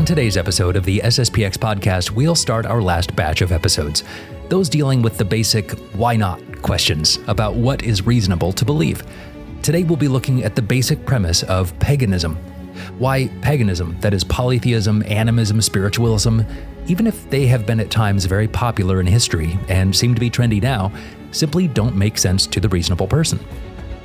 On today's episode of the SSPX podcast, we'll start our last batch of episodes, those dealing with the basic why not questions about what is reasonable to believe. Today, we'll be looking at the basic premise of paganism. Why paganism, that is polytheism, animism, spiritualism, even if they have been at times very popular in history and seem to be trendy now, simply don't make sense to the reasonable person.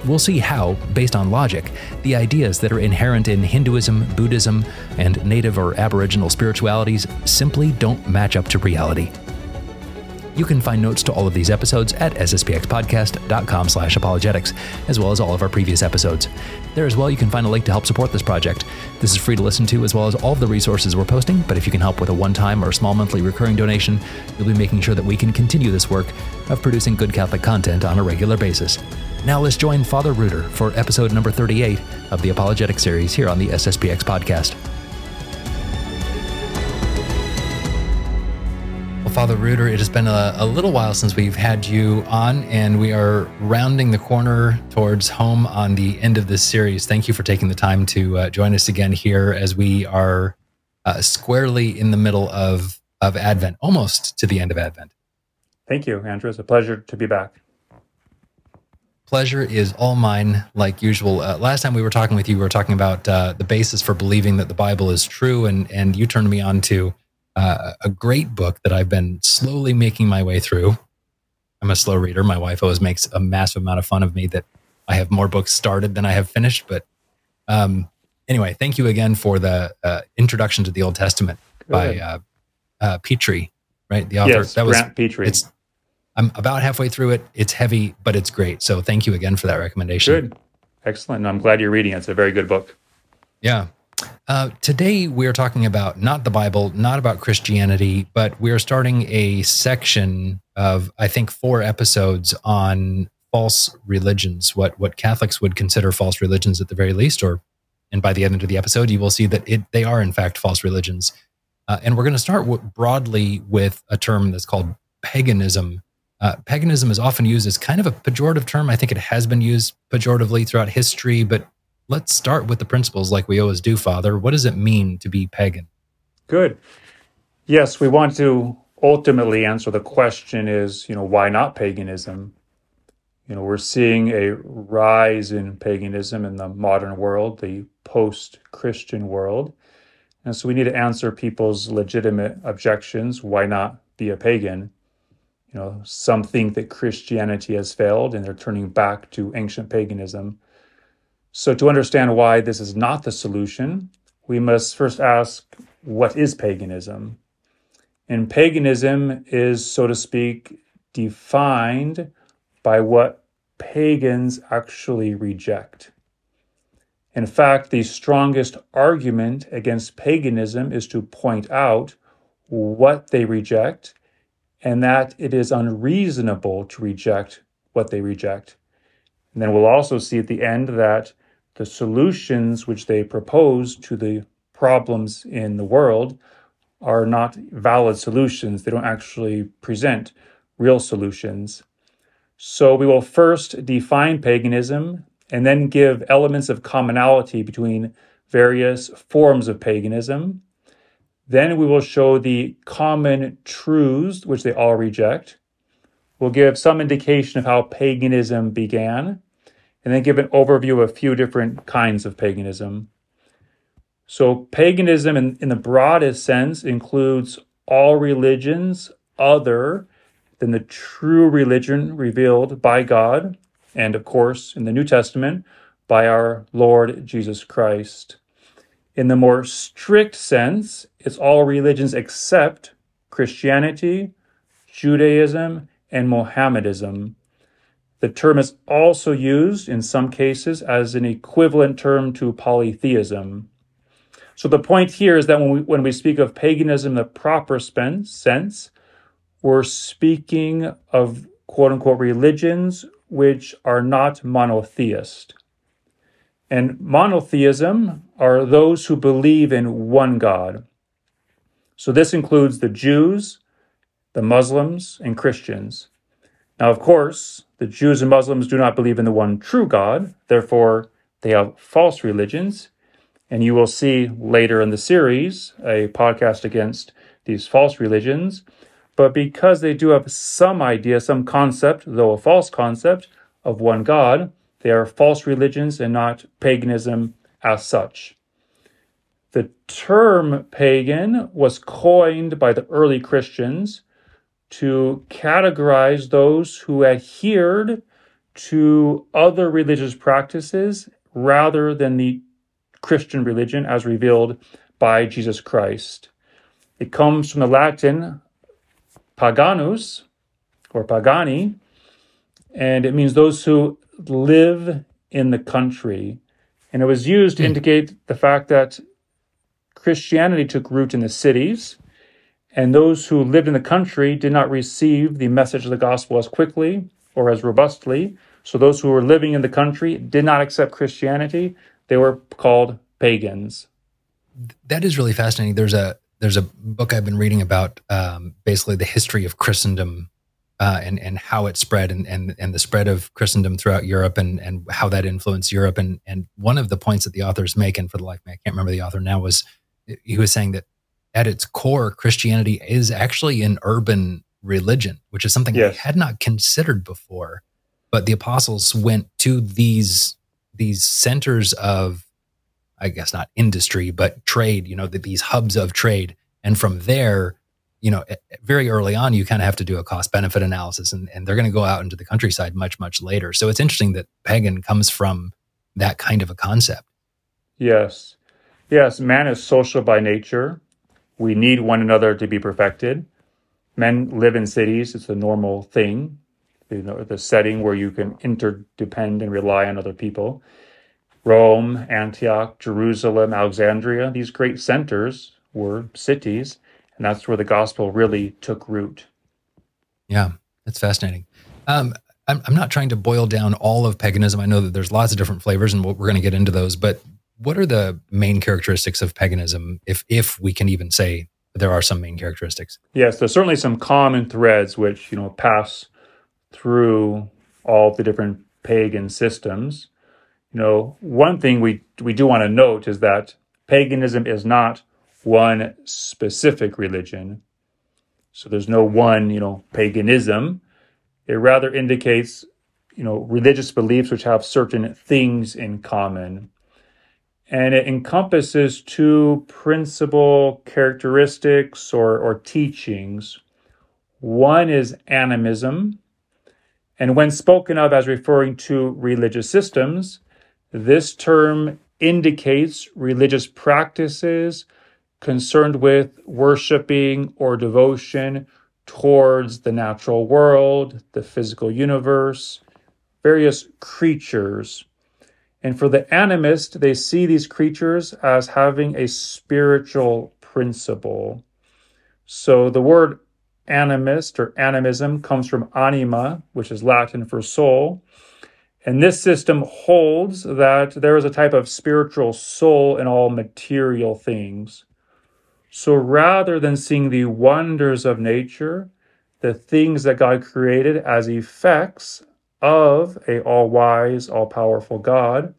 We'll see how, based on logic, the ideas that are inherent in Hinduism, Buddhism, and native or aboriginal spiritualities simply don't match up to reality. You can find notes to all of these episodes at sspxpodcast.com slash apologetics, as well as all of our previous episodes. There as well, you can find a link to help support this project. This is free to listen to, as well as all of the resources we're posting, but if you can help with a one-time or small monthly recurring donation, you'll be making sure that we can continue this work of producing good Catholic content on a regular basis. Now let's join Father Reuter for episode number 38 of the Apologetic series here on the SSPX podcast. Well, Father Reuter, it has been a, a, little while since we've had you on, and we are rounding the corner towards home on the end of this series. Thank you for taking the time to uh, join us again here as we are uh, squarely in the middle of, of Advent, almost to the end of Advent. Thank you, Andrew. It's a pleasure to be back. Pleasure is all mine, like usual. Uh, last time we were talking with you, we were talking about uh, the basis for believing that the Bible is true, and, and you turned me on to uh, a great book that I've been slowly making my way through. I'm a slow reader. My wife always makes a massive amount of fun of me that I have more books started than I have finished. But um, anyway, thank you again for the uh, introduction to the Old Testament Good. by uh, uh, Pitre, right? The author. Yes, that was Brant Pitre. It's I'm about halfway through it. It's heavy, but it's great. So thank you again for that recommendation. Good, excellent. I'm glad you're reading it. It's a very good book. Yeah, uh, today, we are talking about not the Bible, not about Christianity, but we are starting a section of, I think, four episodes on false religions, what, what Catholics would consider false religions at the very least, or and by the end of the episode, you will see that it, they are, in fact, false religions. Uh, and we're going to start w- broadly with a term that's called paganism. Uh, paganism is often used as kind of a pejorative term. I think it has been used pejoratively throughout history, but let's start with the principles like we always do, Father. What does it mean to be pagan? Good. Yes, we want to ultimately answer the question is, you know, why not paganism? You know, we're seeing a rise in paganism in the modern world, the post Christian world. And so we need to answer people's legitimate objections. Why not be a pagan? You know, some think that Christianity has failed and they're turning back to ancient paganism. So, to understand why this is not the solution, we must first ask what is paganism? And paganism is, so to speak, defined by what pagans actually reject. In fact, the strongest argument against paganism is to point out what they reject and that it is unreasonable to reject what they reject. And then we'll also see at the end that the solutions which they propose to the problems in the world are not valid solutions. They don't actually present real solutions. So we will first define paganism and then give elements of commonality between various forms of paganism. Then we will show the common truths which they all reject. We'll give some indication of how paganism began and then give an overview of a few different kinds of paganism. So, paganism, in, in the broadest sense, includes all religions other than the true religion revealed by God, and of course, in the New Testament, by our Lord Jesus Christ. In the more strict sense, it's all religions except Christianity, Judaism, and Mohammedanism. The term is also used in some cases as an equivalent term to polytheism. So the point here is that when we, when we speak of paganism in the proper sense, we're speaking of quote unquote religions which are not monotheist. And monotheism are those who believe in one God. So this includes the Jews, the Muslims, and Christians. Now, of course, the Jews and Muslims do not believe in the one true God, therefore, they have false religions. And you will see later in the series a podcast against these false religions. But because they do have some idea, some concept, though a false concept, of one God, they are false religions and not paganism as such. The term pagan was coined by the early Christians to categorize those who adhered to other religious practices rather than the Christian religion as revealed by Jesus Christ. It comes from the Latin paganus or pagani, and it means those who live in the country. And it was used to hmm. indicate the fact that Christianity took root in the cities, and those who lived in the country did not receive the message of the gospel as quickly or as robustly. So those who were living in the country did not accept Christianity. They were called pagans. That is really fascinating. There's a there's a book I've been reading about um, basically the history of Christendom uh, and and how it spread and, and and the spread of Christendom throughout Europe and and how that influenced Europe and and one of the points that the authors make and for the life of me I can't remember the author now was he was saying that at its core, Christianity is actually an urban religion, which is something yes. I had not considered before. But the apostles went to these these centers of, I guess not industry, but trade. You know, the, these hubs of trade, and from there, you know, very early on, you kind of have to do a cost benefit analysis, and, and they're going to go out into the countryside much much later. So it's interesting that pagan comes from that kind of a concept. Yes, Yes, man is social by nature. We need one another to be perfected. Men live in cities, it's a normal thing, you know, the setting where you can interdepend and rely on other people. Rome, Antioch, Jerusalem, Alexandria, these great centers were cities, and that's where the gospel really took root. Yeah, that's fascinating. Um, I'm, I'm not trying to boil down all of paganism. I know that there's lots of different flavors, and we're going to get into those. But what are the main characteristics of paganism, if if we can even say there are some main characteristics? Yes, there's certainly some common threads which you know pass through all the different pagan systems. You know, one thing we we do want to note is that paganism is not one specific religion. So there's no one, you know, paganism. It rather indicates, you know, religious beliefs which have certain things in common and it encompasses two principal characteristics or, or teachings. One is animism, and when spoken of as referring to religious systems, this term indicates religious practices concerned with worshiping or devotion towards the natural world, the physical universe, various creatures and for the animist, they see these creatures as having a spiritual principle. So the word animist or animism comes from anima, which is Latin for soul. And this system holds that there is a type of spiritual soul in all material things. So rather than seeing the wonders of nature, the things that God created as effects of a all-wise, all-powerful God.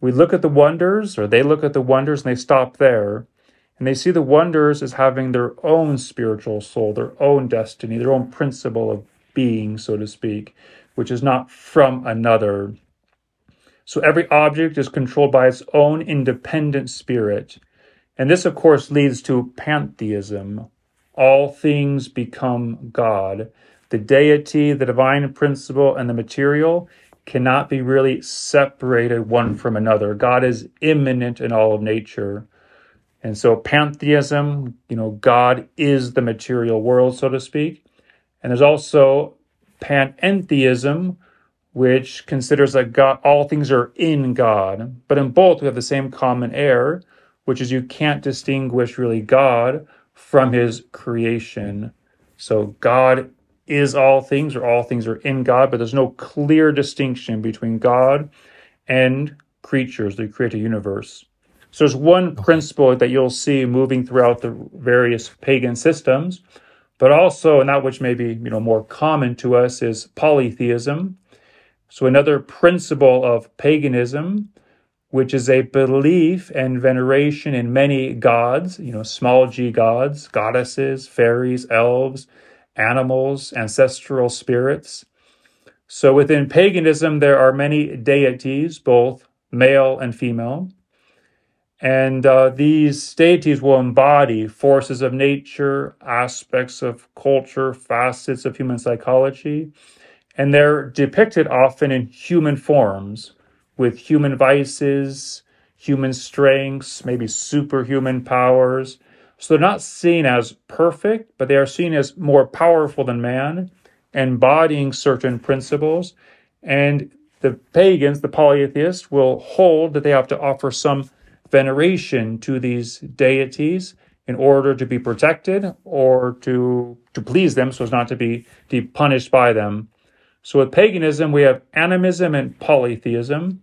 We look at the wonders, or they look at the wonders and they stop there. And they see the wonders as having their own spiritual soul, their own destiny, their own principle of being, so to speak, which is not from another. So every object is controlled by its own independent spirit. And this, of course, leads to pantheism. All things become God the deity, the divine principle, and the material cannot be really separated one from another. God is immanent in all of nature. And so pantheism, you know, God is the material world, so to speak. And there's also panentheism, which considers that God, all things are in God. But in both, we have the same common error, which is you can't distinguish really God from his creation. So God is all things or all things are in God, but there's no clear distinction between God and creatures that create a universe. So there's one principle that you'll see moving throughout the various pagan systems, but also, and that which may be you know more common to us is polytheism. So another principle of paganism which is a belief and veneration in many gods, you know, small g gods, goddesses, fairies, elves, animals, ancestral spirits. So within paganism, there are many deities, both male and female. And uh, these deities will embody forces of nature, aspects of culture, facets of human psychology. And they're depicted often in human forms with human vices, human strengths, maybe superhuman powers. So they're not seen as perfect, but they are seen as more powerful than man, embodying certain principles. And the pagans, the polytheists, will hold that they have to offer some veneration to these deities in order to be protected or to, to please them so as not to be, be punished by them. So with paganism, we have animism and polytheism.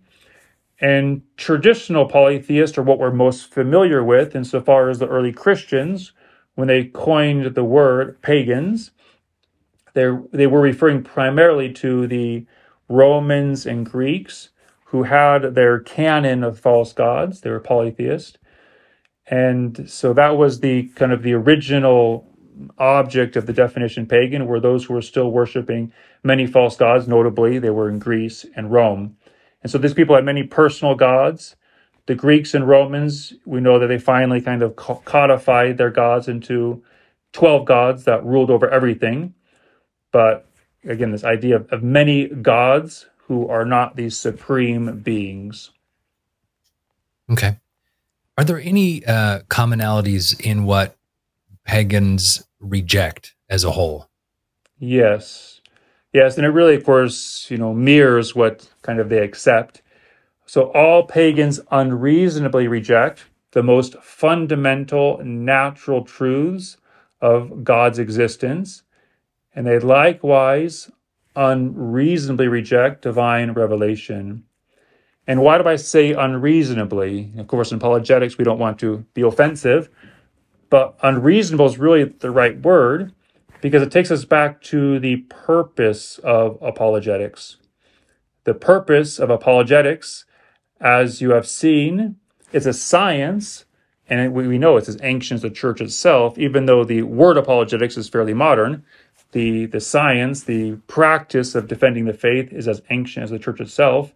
And traditional polytheists are what we're most familiar with insofar as the early Christians, when they coined the word pagans, they they were referring primarily to the Romans and Greeks who had their canon of false gods. They were polytheist. And so that was the kind of the original object of the definition pagan were those who were still worshiping many false gods, notably they were in Greece and Rome. And so these people had many personal gods. The Greeks and Romans, we know that they finally kind of codified their gods into 12 gods that ruled over everything. But again, this idea of, of many gods who are not these supreme beings. Okay. Are there any uh, commonalities in what pagans reject as a whole? Yes. Yes, and it really, of course, you know, mirrors what kind of they accept. So all pagans unreasonably reject the most fundamental natural truths of God's existence, and they likewise unreasonably reject divine revelation. And why do I say unreasonably? Of course, in apologetics, we don't want to be offensive, but unreasonable is really the right word because it takes us back to the purpose of apologetics. The purpose of apologetics, as you have seen, is a science, and we know it's as ancient as the church itself, even though the word apologetics is fairly modern. The, the science, the practice of defending the faith is as ancient as the church itself.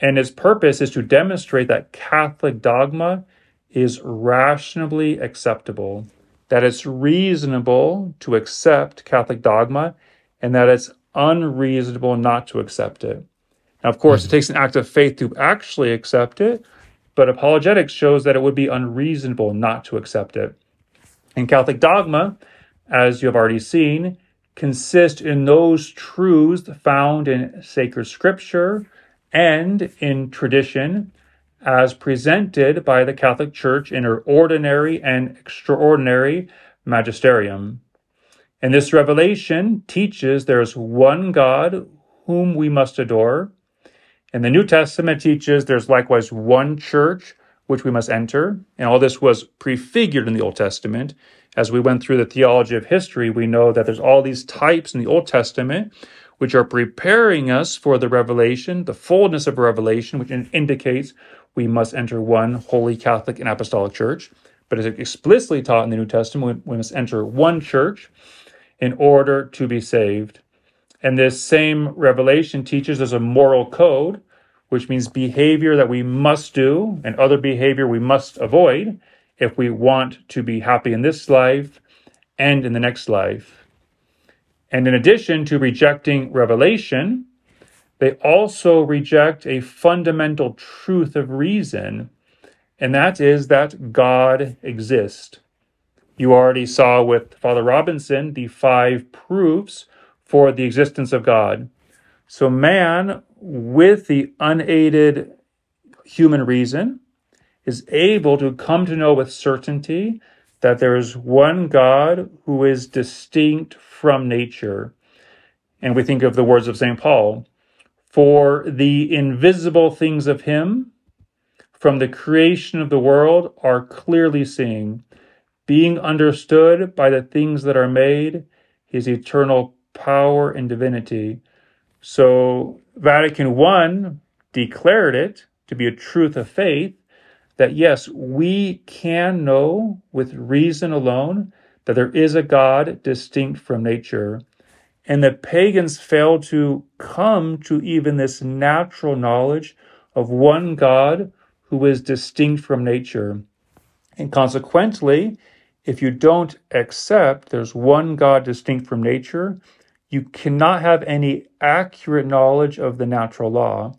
And its purpose is to demonstrate that Catholic dogma is rationally acceptable that it's reasonable to accept Catholic dogma and that it's unreasonable not to accept it. Now, of course, it takes an act of faith to actually accept it, but apologetics shows that it would be unreasonable not to accept it. And Catholic dogma, as you have already seen, consists in those truths found in sacred scripture and in tradition as presented by the Catholic Church in her ordinary and extraordinary magisterium. And this revelation teaches there is one God whom we must adore. And the New Testament teaches there's likewise one church which we must enter. And all this was prefigured in the Old Testament. As we went through the theology of history, we know that there's all these types in the Old Testament which are preparing us for the revelation, the fullness of revelation, which indicates we must enter one holy Catholic and Apostolic Church. But as explicitly taught in the New Testament, we must enter one church in order to be saved. And this same revelation teaches us a moral code, which means behavior that we must do and other behavior we must avoid if we want to be happy in this life and in the next life. And in addition to rejecting revelation, they also reject a fundamental truth of reason, and that is that God exists. You already saw with Father Robinson the five proofs for the existence of God. So, man, with the unaided human reason, is able to come to know with certainty that there is one God who is distinct from nature. And we think of the words of St. Paul for the invisible things of him from the creation of the world are clearly seen, being understood by the things that are made, his eternal power and divinity. So Vatican I declared it to be a truth of faith that yes, we can know with reason alone that there is a God distinct from nature. And the pagans failed to come to even this natural knowledge of one God who is distinct from nature. And consequently, if you don't accept there's one God distinct from nature, you cannot have any accurate knowledge of the natural law,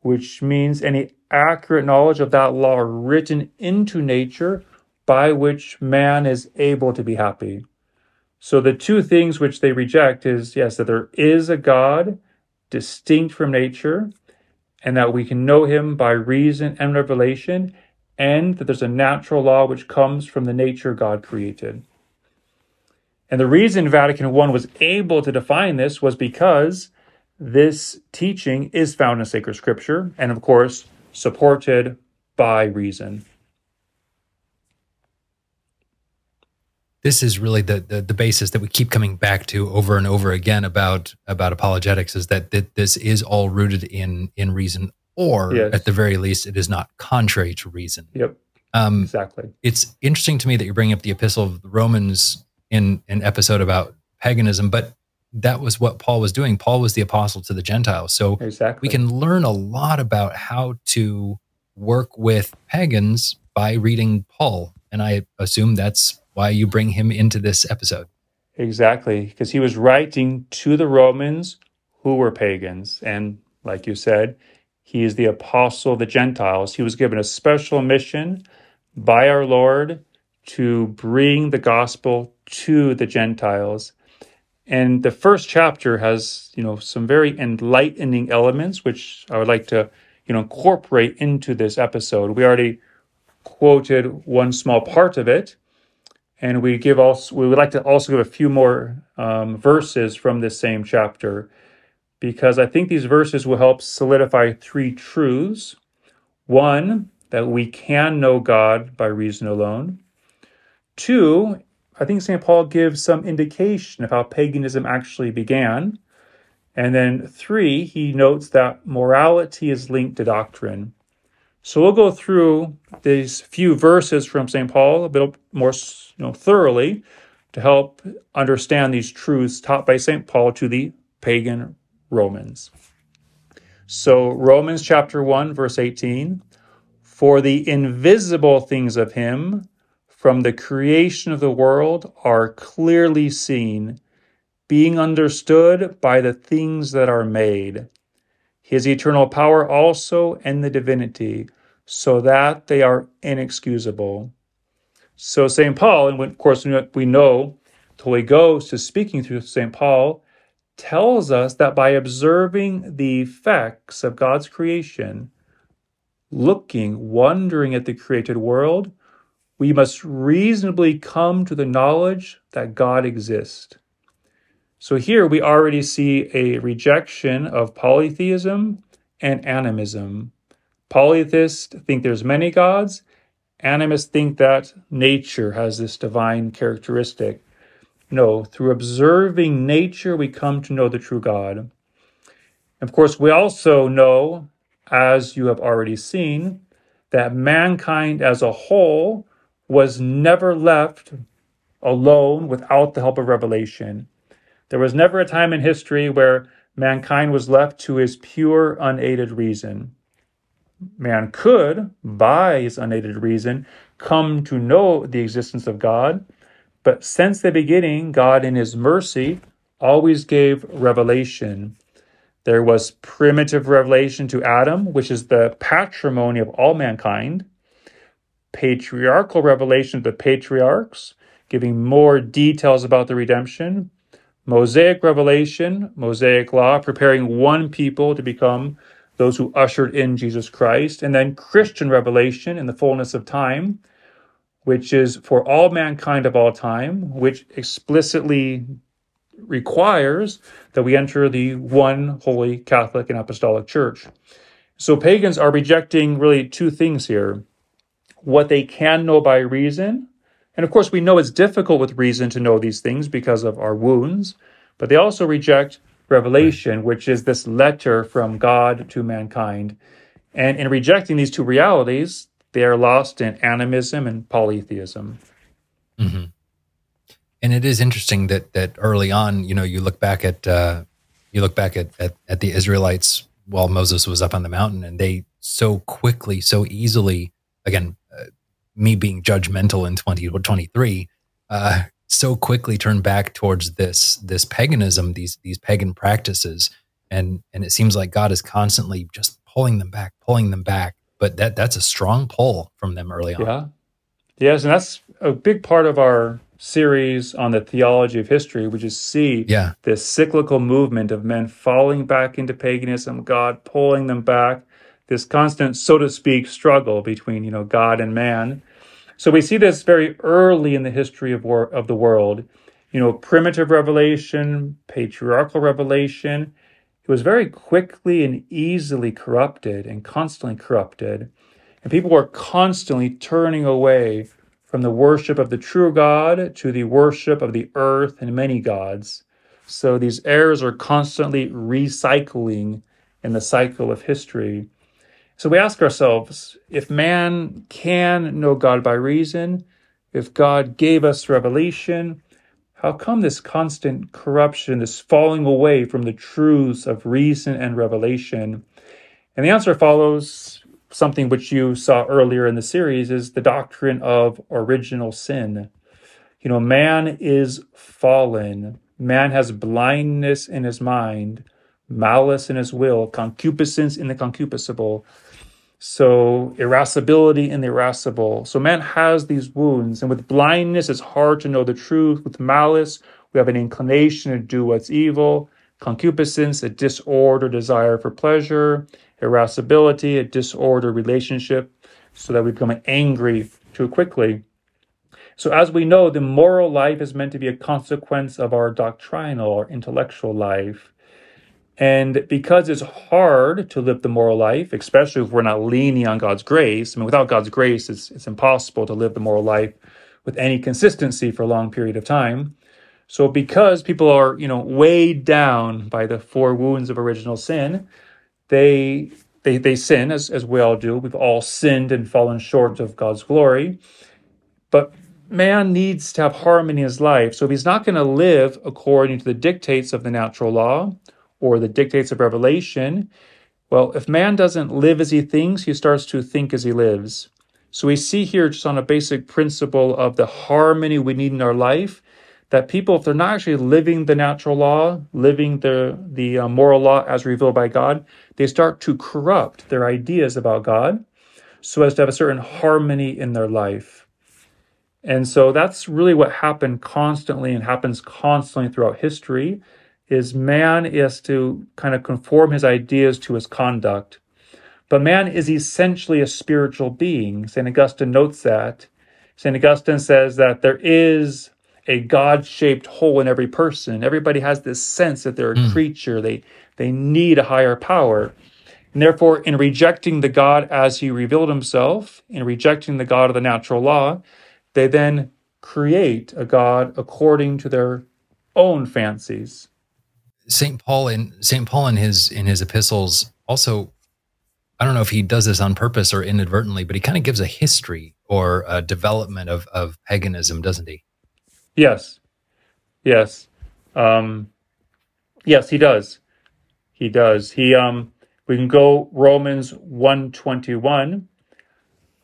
which means any accurate knowledge of that law written into nature by which man is able to be happy. So the two things which they reject is yes, that there is a God distinct from nature, and that we can know him by reason and revelation, and that there's a natural law which comes from the nature God created. And the reason Vatican I was able to define this was because this teaching is found in sacred scripture and, of course, supported by reason. This is really the, the, the basis that we keep coming back to over and over again about about apologetics is that, that this is all rooted in in reason, or yes. at the very least, it is not contrary to reason. Yep. Um, exactly. It's interesting to me that you're bringing up the Epistle of the Romans in an episode about paganism, but that was what Paul was doing. Paul was the apostle to the Gentiles. So exactly. we can learn a lot about how to work with pagans by reading Paul. And I assume that's why you bring him into this episode. Exactly, because he was writing to the Romans who were pagans. And like you said, he is the apostle of the Gentiles. He was given a special mission by our Lord to bring the gospel to the Gentiles. And the first chapter has, you know, some very enlightening elements, which I would like to, you know, incorporate into this episode. We already quoted one small part of it, and we give also we would like to also give a few more um, verses from this same chapter, because I think these verses will help solidify three truths. One, that we can know God by reason alone. Two, I think St. Paul gives some indication of how paganism actually began. And then three, he notes that morality is linked to doctrine. So we'll go through these few verses from St. Paul a bit more you know, thoroughly to help understand these truths taught by St. Paul to the pagan Romans. So, Romans chapter 1, verse 18 For the invisible things of him from the creation of the world are clearly seen, being understood by the things that are made, his eternal power also and the divinity, so that they are inexcusable. So, St. Paul, and of course, we know the Holy Ghost is speaking through St. Paul, tells us that by observing the effects of God's creation, looking, wondering at the created world, we must reasonably come to the knowledge that God exists. So here we already see a rejection of polytheism and animism. Polytheists think there's many gods. Animists think that nature has this divine characteristic. No, through observing nature, we come to know the true God. Of course, we also know, as you have already seen, that mankind as a whole was never left alone without the help of revelation. There was never a time in history where mankind was left to his pure, unaided reason. Man could, by his unaided reason, come to know the existence of God, but since the beginning, God, in his mercy, always gave revelation. There was primitive revelation to Adam, which is the patrimony of all mankind. Patriarchal revelation of the patriarchs, giving more details about the redemption, Mosaic revelation, Mosaic law, preparing one people to become those who ushered in Jesus Christ, and then Christian revelation in the fullness of time, which is for all mankind of all time, which explicitly requires that we enter the one holy Catholic and Apostolic Church. So pagans are rejecting really two things here what they can know by reason. And of course, we know it's difficult with reason to know these things because of our wounds, but they also reject revelation, which is this letter from God to mankind. And in rejecting these two realities, they are lost in animism and polytheism. Mm-hmm. And it is interesting that that early on, you know, you look back at uh, you look back at, at at the Israelites while Moses was up on the mountain, and they so quickly, so easily, again, uh, me being judgmental in 2023, uh, so quickly turn back towards this this paganism, these these pagan practices, and and it seems like God is constantly just pulling them back, pulling them back. But that that's a strong pull from them early on. Yeah, yes, and that's a big part of our series on the theology of history, we just see yeah. this cyclical movement of men falling back into paganism, God pulling them back, this constant, so to speak, struggle between you know God and man. So we see this very early in the history of war, of the world. You know, primitive revelation, patriarchal revelation. It was very quickly and easily corrupted and constantly corrupted. And people were constantly turning away from the worship of the true God to the worship of the earth and many gods. So these errors are constantly recycling in the cycle of history. So we ask ourselves if man can know God by reason, if God gave us revelation, how come this constant corruption, this falling away from the truths of reason and revelation? And the answer follows something which you saw earlier in the series is the doctrine of original sin. You know, man is fallen. Man has blindness in his mind, malice in his will, concupiscence in the concupiscible. So, irascibility in the irascible. So, man has these wounds, and with blindness, it's hard to know the truth. With malice, we have an inclination to do what's evil. Concupiscence, a disorder, desire for pleasure irascibility, a disorder relationship, so that we become angry too quickly. So, as we know, the moral life is meant to be a consequence of our doctrinal or intellectual life. And because it's hard to live the moral life, especially if we're not leaning on God's grace, I mean, without God's grace, it's, it's impossible to live the moral life with any consistency for a long period of time. So, because people are, you know, weighed down by the four wounds of original sin, they they they sin as as we all do. We've all sinned and fallen short of God's glory. But man needs to have harmony in his life. So if he's not going to live according to the dictates of the natural law or the dictates of revelation, well, if man doesn't live as he thinks, he starts to think as he lives. So we see here just on a basic principle of the harmony we need in our life that people, if they're not actually living the natural law, living the, the uh, moral law as revealed by God, they start to corrupt their ideas about God so as to have a certain harmony in their life. And so that's really what happened constantly and happens constantly throughout history is man is to kind of conform his ideas to his conduct. But man is essentially a spiritual being. St. Augustine notes that. St. Augustine says that there is a God-shaped hole in every person. Everybody has this sense that they're a mm. creature. They they need a higher power. And therefore, in rejecting the God as he revealed himself, in rejecting the God of the natural law, they then create a God according to their own fancies. Saint Paul in Saint Paul in his in his epistles also I don't know if he does this on purpose or inadvertently, but he kind of gives a history or a development of, of paganism, doesn't he? Yes. Yes. Um, yes, he does. He does. He um we can go Romans 121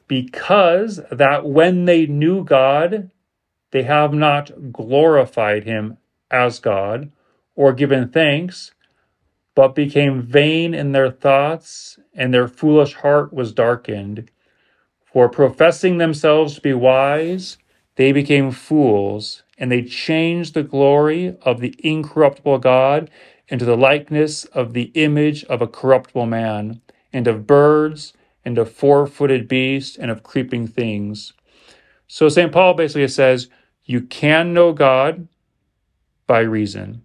because that when they knew God they have not glorified him as God or given thanks but became vain in their thoughts and their foolish heart was darkened for professing themselves to be wise they became fools, and they changed the glory of the incorruptible God into the likeness of the image of a corruptible man, and of birds, and of four footed beasts, and of creeping things. So St. Paul basically says you can know God by reason.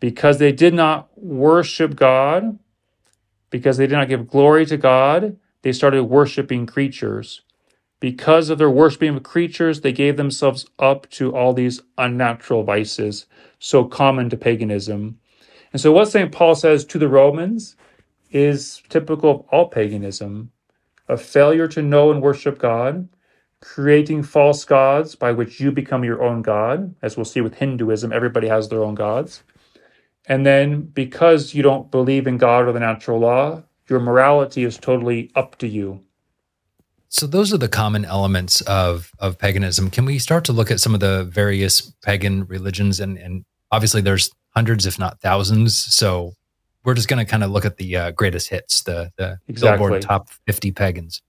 Because they did not worship God, because they did not give glory to God, they started worshiping creatures. Because of their worshiping of creatures, they gave themselves up to all these unnatural vices so common to paganism. And so, what St. Paul says to the Romans is typical of all paganism a failure to know and worship God, creating false gods by which you become your own God. As we'll see with Hinduism, everybody has their own gods. And then because you don't believe in God or the natural law, your morality is totally up to you. So those are the common elements of of paganism. Can we start to look at some of the various pagan religions and and obviously there's hundreds if not thousands. So we're just going to kind of look at the uh, greatest hits, the the exactly. Billboard top 50 pagans.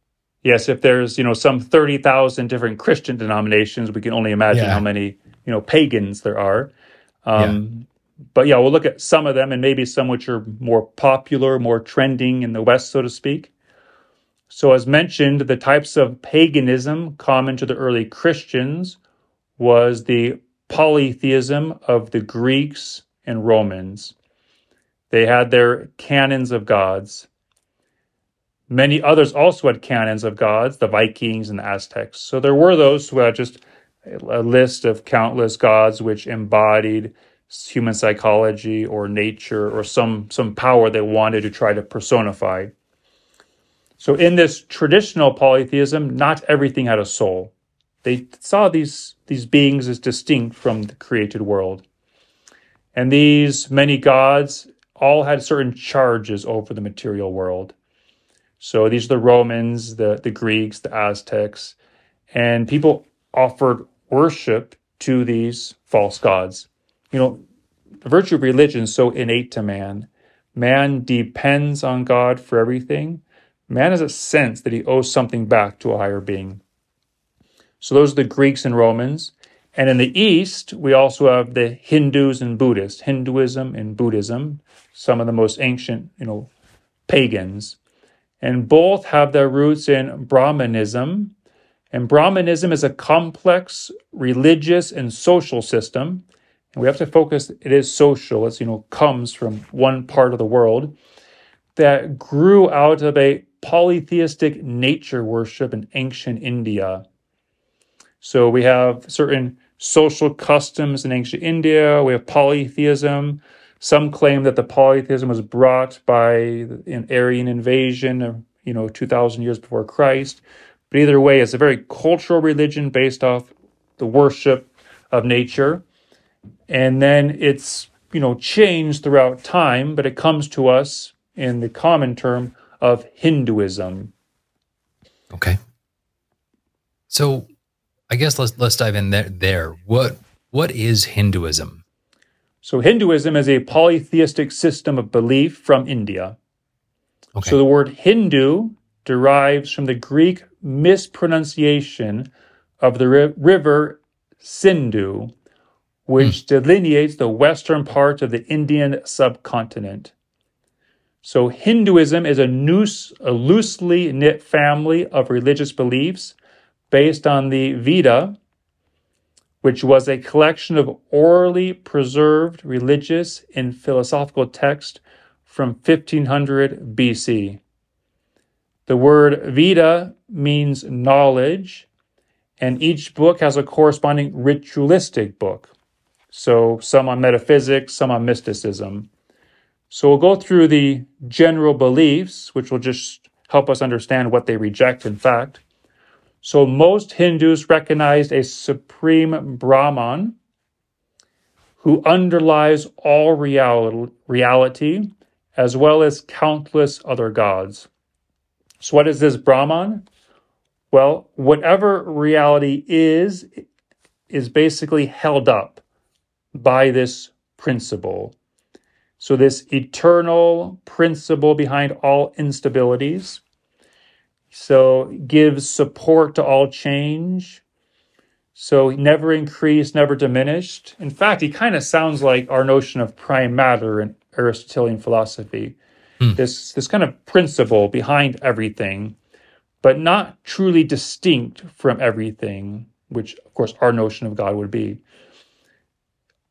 Yes, if there's, you know, some 30,000 different Christian denominations, we can only imagine yeah. how many, you know, pagans there are. Um. But yeah, we'll look at some of them and maybe some which are more popular, more trending in the West, so to speak. So, as mentioned, the types of paganism common to the early Christians was the polytheism of the Greeks and Romans. They had their canons of gods. Many others also had canons of gods, the Vikings and the Aztecs. So there were those who had just a list of countless gods which embodied human psychology or nature or some, some power they wanted to try to personify. So, in this traditional polytheism, not everything had a soul. They saw these, these beings as distinct from the created world. And these many gods all had certain charges over the material world. So, these are the Romans, the, the Greeks, the Aztecs, and people offered worship to these false gods. You know, the virtue of religion is so innate to man. Man depends on God for everything Man has a sense that he owes something back to a higher being. So those are the Greeks and Romans. And in the East, we also have the Hindus and Buddhists, Hinduism and Buddhism, some of the most ancient, you know, pagans. And both have their roots in Brahmanism. And Brahmanism is a complex religious and social system. And we have to focus, it is social, it's, you know, comes from one part of the world that grew out of a polytheistic nature worship in ancient India. So we have certain social customs in ancient India, we have polytheism. Some claim that the polytheism was brought by an Aryan invasion, you know, 2,000 years before Christ. But either way, it's a very cultural religion based off the worship of nature. And then it's, you know, changed throughout time, but it comes to us in the common term of Hinduism. Okay. So I guess let's let's dive in there there. What what is Hinduism? So Hinduism is a polytheistic system of belief from India. Okay. So the word Hindu derives from the Greek mispronunciation of the ri- river Sindhu, which mm. delineates the western part of the Indian subcontinent. So, Hinduism is a, noose, a loosely knit family of religious beliefs based on the Veda, which was a collection of orally preserved religious and philosophical texts from 1500 BC. The word Veda means knowledge, and each book has a corresponding ritualistic book. So, some on metaphysics, some on mysticism. So we'll go through the general beliefs, which will just help us understand what they reject, in fact. So most Hindus recognized a supreme Brahman who underlies all reality, as well as countless other gods. So, what is this Brahman? Well, whatever reality is, is basically held up by this principle. So, this eternal principle behind all instabilities. So, gives support to all change. So, never increased, never diminished. In fact, he kind of sounds like our notion of prime matter in Aristotelian philosophy. Hmm. This, this kind of principle behind everything, but not truly distinct from everything, which, of course, our notion of God would be.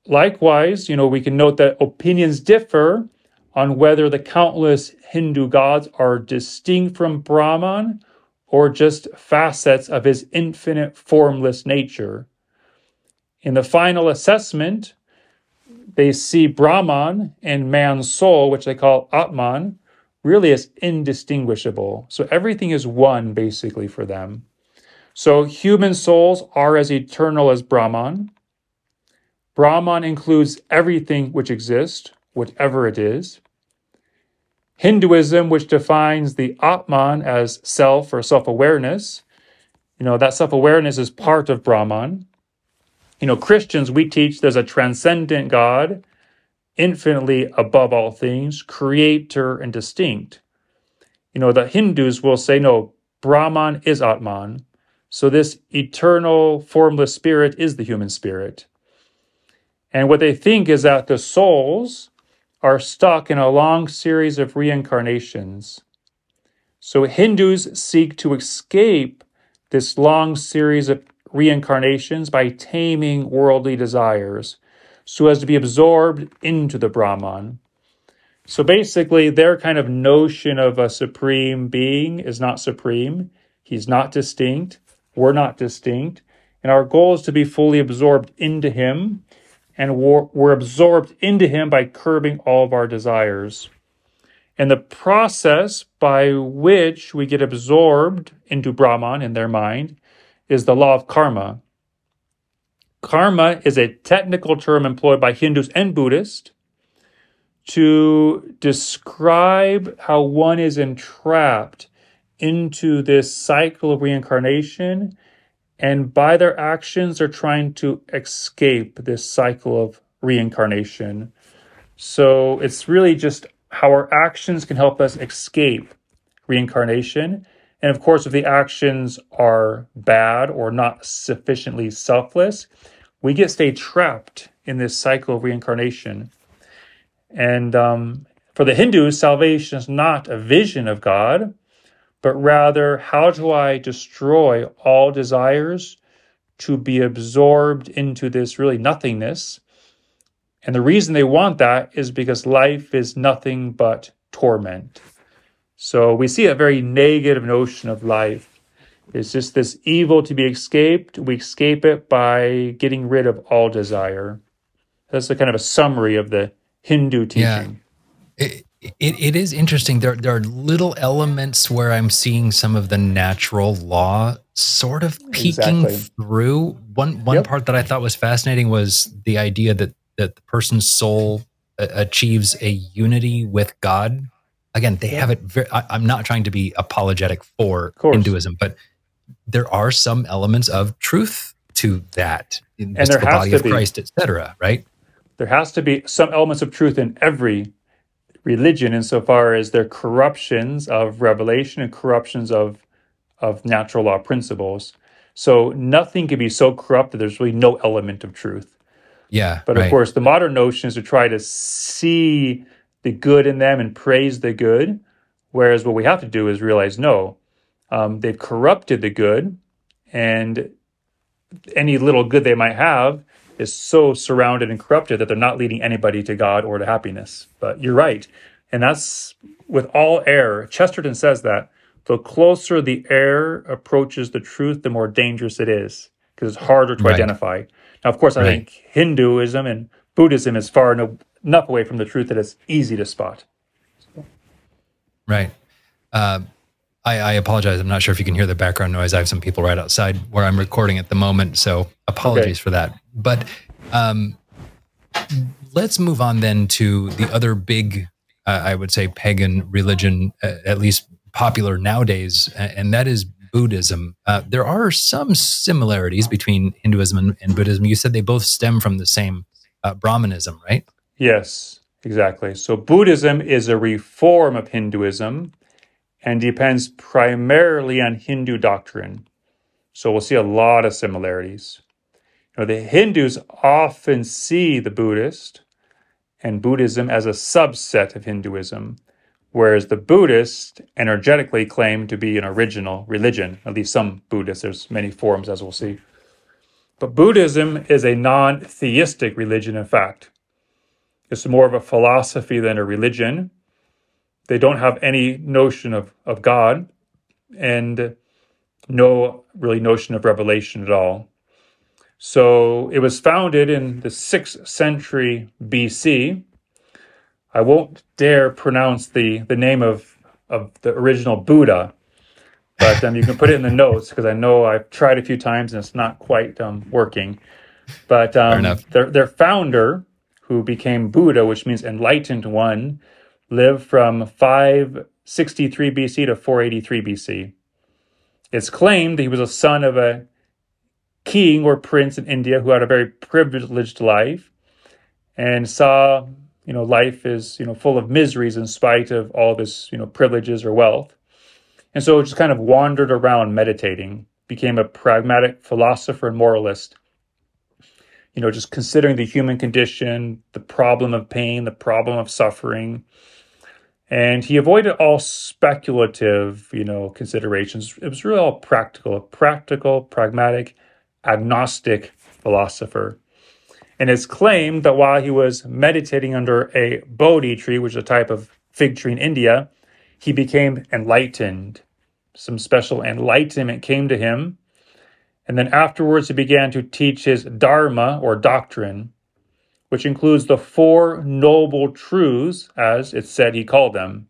Likewise, you know, we can note that opinions differ on whether the countless Hindu gods are distinct from Brahman or just facets of his infinite formless nature. In the final assessment, they see Brahman and man's soul, which they call Atman, really as indistinguishable. So everything is one basically for them. So human souls are as eternal as Brahman. Brahman includes everything which exists, whatever it is. Hinduism, which defines the Atman as self or self awareness, you know, that self awareness is part of Brahman. You know, Christians, we teach there's a transcendent God, infinitely above all things, creator and distinct. You know, the Hindus will say, no, Brahman is Atman. So this eternal, formless spirit is the human spirit. And what they think is that the souls are stuck in a long series of reincarnations. So Hindus seek to escape this long series of reincarnations by taming worldly desires so as to be absorbed into the Brahman. So basically, their kind of notion of a supreme being is not supreme. He's not distinct. We're not distinct. And our goal is to be fully absorbed into Him and we're, absorbed into Him by curbing all of our desires. And the process by which we get absorbed into Brahman in their mind is the law of karma. Karma is a technical term employed by Hindus and Buddhists to describe how one is entrapped into this cycle of reincarnation and by their actions, they're trying to escape this cycle of reincarnation. So it's really just how our actions can help us escape reincarnation. And of course, if the actions are bad or not sufficiently selfless, we get stay trapped in this cycle of reincarnation. And um, for the Hindus, salvation is not a vision of God, but rather, how do I destroy all desires to be absorbed into this really nothingness? And the reason they want that is because life is nothing but torment. So we see a very negative notion of life. It's just this evil to be escaped. We escape it by getting rid of all desire. That's a kind of a summary of the Hindu teaching. Yeah. It, it, it is interesting. There, there are little elements where I'm seeing some of the natural law sort of peeking exactly. through. One one yep. part that I thought was fascinating was the idea that that the person's soul uh, achieves a unity with God. Again, they yep. have it. Very, I, am not trying to be apologetic for Hinduism, but there are some elements of truth to that. In and there the has body to of be. Christ, etc. Right? There has to be some elements of truth in every religion insofar as they're corruptions of revelation and corruptions of of natural law principles. So nothing can be so corrupt that there's really no element of truth. Yeah. But of right. course, the modern notion is to try to see the good in them and praise the good. Whereas what we have to do is realize no, um, they've corrupted the good, and any little good they might have is so surrounded and corrupted that they're not leading anybody to God or to happiness. But you're right. And that's with all error. Chesterton says that the closer the error approaches the truth, the more dangerous it is because it's harder to right. identify. Now, of course, I right. think Hinduism and Buddhism is far enough away from the truth that it's easy to spot. Right. Uh, I, I, apologize. I'm not sure if you can hear the background noise. I have some people right outside where I'm recording at the moment, so apologies okay. for that. But um, let's move on then to the other big, uh, I would say, pagan religion, uh, at least popular nowadays, and that is Buddhism. Uh, there are some similarities between Hinduism and, and, Buddhism. You said they both stem from the same uh, Brahmanism, right? Yes, exactly. So Buddhism is a reform of Hinduism and depends primarily on Hindu doctrine. So we'll see a lot of similarities. The Hindus often see the Buddhist and Buddhism as a subset of Hinduism, whereas the Buddhists energetically claim to be an original religion, at least some Buddhists. There's many forms, as we'll see. But Buddhism is a non theistic religion, in fact. It's more of a philosophy than a religion. They don't have any notion of, of God and no really notion of revelation at all. So it was founded in the 6th century BC I won't dare pronounce the the name of of the original Buddha, but um, you can put it in the notes because I know I've tried a few times and it's not quite um, working. But um, their their founder, who became Buddha, which means enlightened one, lived from 563 BC to 483 BC. It's claimed that he was a son of a king or prince in India who had a very privileged life and saw, you know, life is, you know, full of miseries in spite of all this, you know, privileges or wealth. And so just kind of wandered around meditating, became a pragmatic philosopher and moralist. You know, just considering the human condition, the problem of pain, the problem of suffering. And he avoided all speculative, you know, considerations. It was really all practical, practical, pragmatic, agnostic philosopher. And it's claimed that while he was meditating under a Bodhi tree, which is a type of fig tree in India, he became enlightened. Some special enlightenment came to him. And then afterwards, he began to teach his Dharma or doctrine, which includes the Four Noble Truths, as it's said he called them.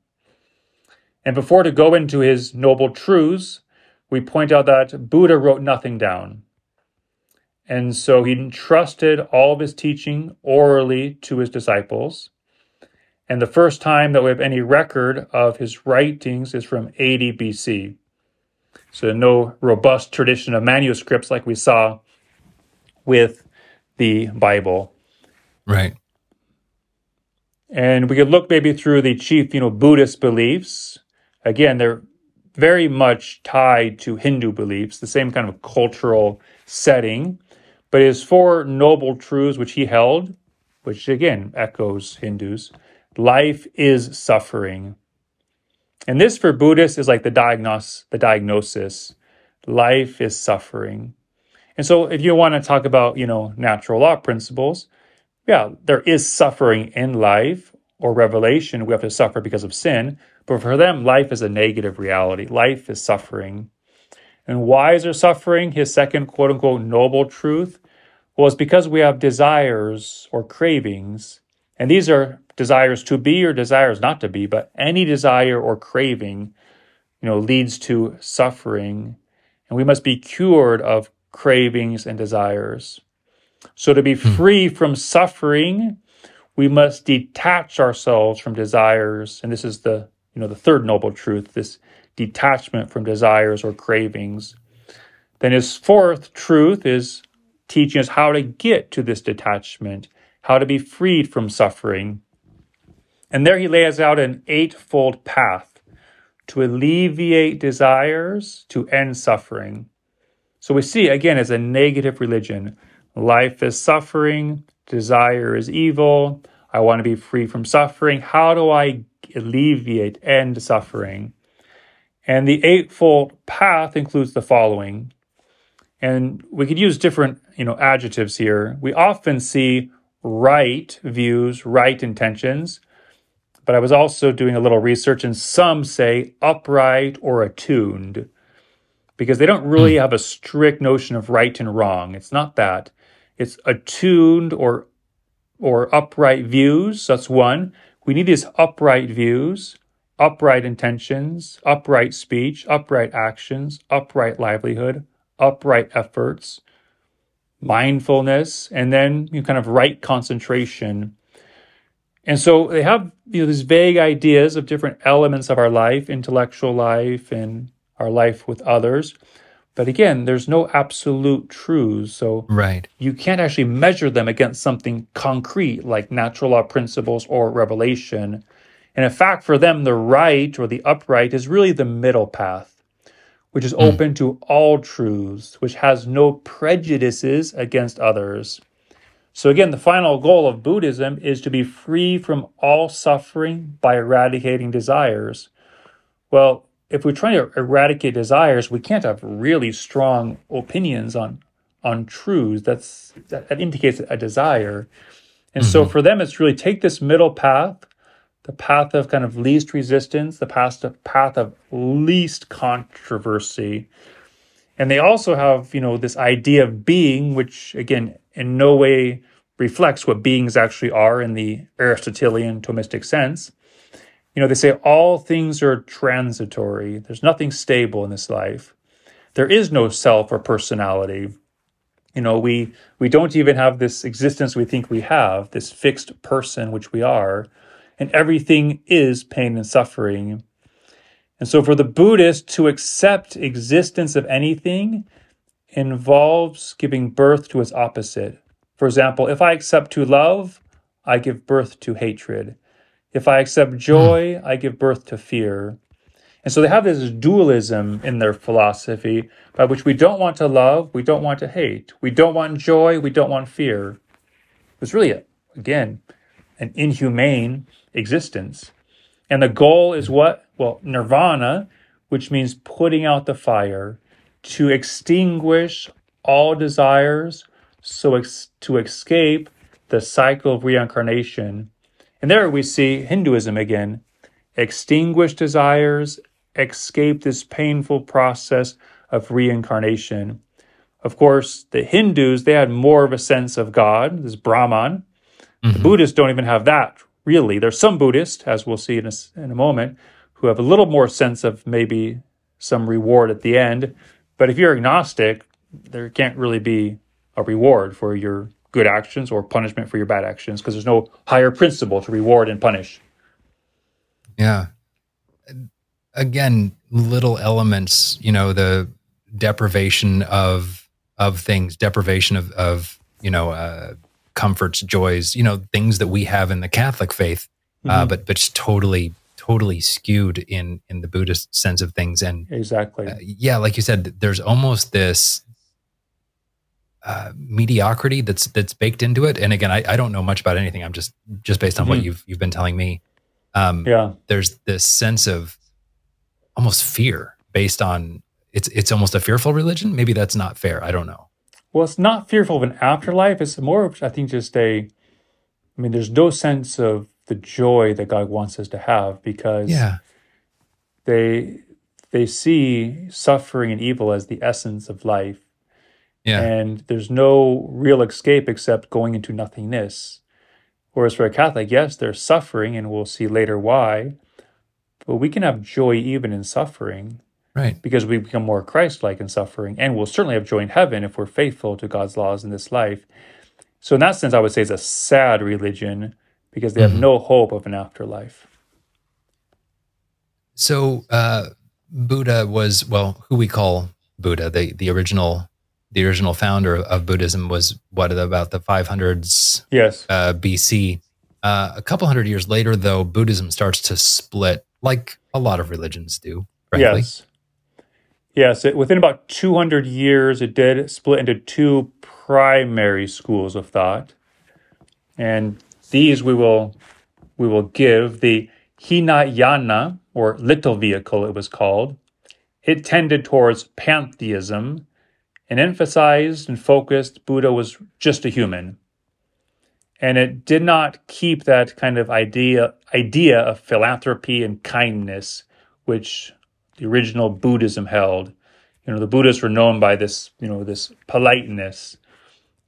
And before to go into his Noble Truths, we point out that Buddha wrote nothing down. And so he entrusted all of his teaching orally to his disciples. And the first time that we have any record of his writings is from 80 BC. So, no robust tradition of manuscripts like we saw with the Bible. Right. And we could look maybe through the chief, you know, Buddhist beliefs. Again, they're very much tied to Hindu beliefs, the same kind of cultural setting. But his four noble truths, which he held, which again echoes Hindus, life is suffering. And this for Buddhists is like the diagnosis, the diagnosis. Life is suffering. And so if you want to talk about, you know, natural law principles, yeah, there is suffering in life or revelation. We have to suffer because of sin. But for them, life is a negative reality. Life is suffering. And why is there suffering? His second quote unquote noble truth was because we have desires or cravings. And these are desires to be or desires not to be, but any desire or craving, you know, leads to suffering. And we must be cured of cravings and desires. So to be hmm. free from suffering, we must detach ourselves from desires. And this is the, you know, the third noble truth, this detachment from desires or cravings. Then his fourth truth is teaching us how to get to this detachment, how to be freed from suffering. And there he lays out an eightfold path to alleviate desires, to end suffering. So we see again as a negative religion life is suffering, desire is evil. I want to be free from suffering. How do I alleviate, end suffering? And the Eightfold Path includes the following. And we could use different, you know, adjectives here. We often see right views, right intentions, but I was also doing a little research and some say upright or attuned because they don't really hmm. have a strict notion of right and wrong. It's not that. It's attuned or or upright views. That's one. We need these upright views upright intentions, upright speech, upright actions, upright livelihood, upright efforts, mindfulness, and then you know, kind of right concentration. And so they have you know these vague ideas of different elements of our life, intellectual life and our life with others. But again, there's no absolute truths. So right. you can't actually measure them against something concrete like natural law principles or revelation. And in fact, for them, the right or the upright is really the middle path, which is mm. open to all truths, which has no prejudices against others. So, again, the final goal of Buddhism is to be free from all suffering by eradicating desires. Well, if we're trying to eradicate desires, we can't have really strong opinions on on truths. That's that, that indicates a desire. And mm-hmm. so for them, it's really take this middle path the path of kind of least resistance, the path of, path of least controversy. And they also have, you know, this idea of being, which again, in no way reflects what beings actually are in the Aristotelian Thomistic sense. You know, they say all things are transitory, there's nothing stable in this life. There is no self or personality. You know, we we don't even have this existence we think we have, this fixed person which we are, and everything is pain and suffering. And so for the Buddhist to accept existence of anything involves giving birth to its opposite. For example, if I accept to love, I give birth to hatred. If I accept joy. I give birth to fear. And so they have this dualism in their philosophy by which we don't want to love, we don't want to hate, we don't want joy, we don't want fear. It's really, again, an inhumane existence. And the goal is what? Well, nirvana, which means putting out the fire, to extinguish all desires, so ex- to escape the cycle of reincarnation. And there we see Hinduism again extinguish desires, escape this painful process of reincarnation. Of course, the Hindus, they had more of a sense of God, this Brahman. Mm-hmm. The Buddhists don't even have that, really. There's some Buddhists, as we'll see in a, in a moment, who have a little more sense of maybe some reward at the end. But if you're agnostic, there can't really be a reward for your good actions or punishment for your bad actions because there's no higher principle to reward and punish. Yeah. Again, little elements, you know, the deprivation of of things, deprivation of of you know uh, comforts, joys, you know, things that we have in the Catholic faith, uh, mm-hmm. uh, but but just totally totally skewed in in the Buddhist sense of things. And exactly, uh, yeah, like you said, there's almost this uh, mediocrity that's that's baked into it. And again, I, I don't know much about anything. I'm just just based on mm-hmm. what you've you've been telling me. Um, yeah, there's this sense of almost fear based on it's it's almost a fearful religion. Maybe that's not fair. I don't know. Well, it's not fearful of an afterlife. It's more of I think just a. I mean, there's no sense of the joy that God wants us to have because yeah. they they see suffering and evil as the essence of life yeah. And there's no real escape except going into nothingness. Whereas for a Catholic, yes, there's suffering, and we'll see later why. But we can have joy even in suffering. Right. Because we become more Christ like in suffering. And we'll certainly have joy in heaven if we're faithful to God's laws in this life. So, in that sense, I would say it's a sad religion because they have mm-hmm. no hope of an afterlife. So, uh, Buddha was, well, who we call Buddha, the, the original the original founder of Buddhism was what about the 500s yes uh, BC. Uh, a couple hundred years later, though, Buddhism starts to split, like a lot of religions do. Frankly. Yes, yes. It, within about 200 years, it did split into two primary schools of thought, and these we will we will give the Hinayana or little vehicle. It was called. It tended towards pantheism and emphasized and focused Buddha was just a human. And it did not keep that kind of idea idea of philanthropy and kindness, which the original Buddhism held. You know, the Buddhists were known by this, you know, this politeness.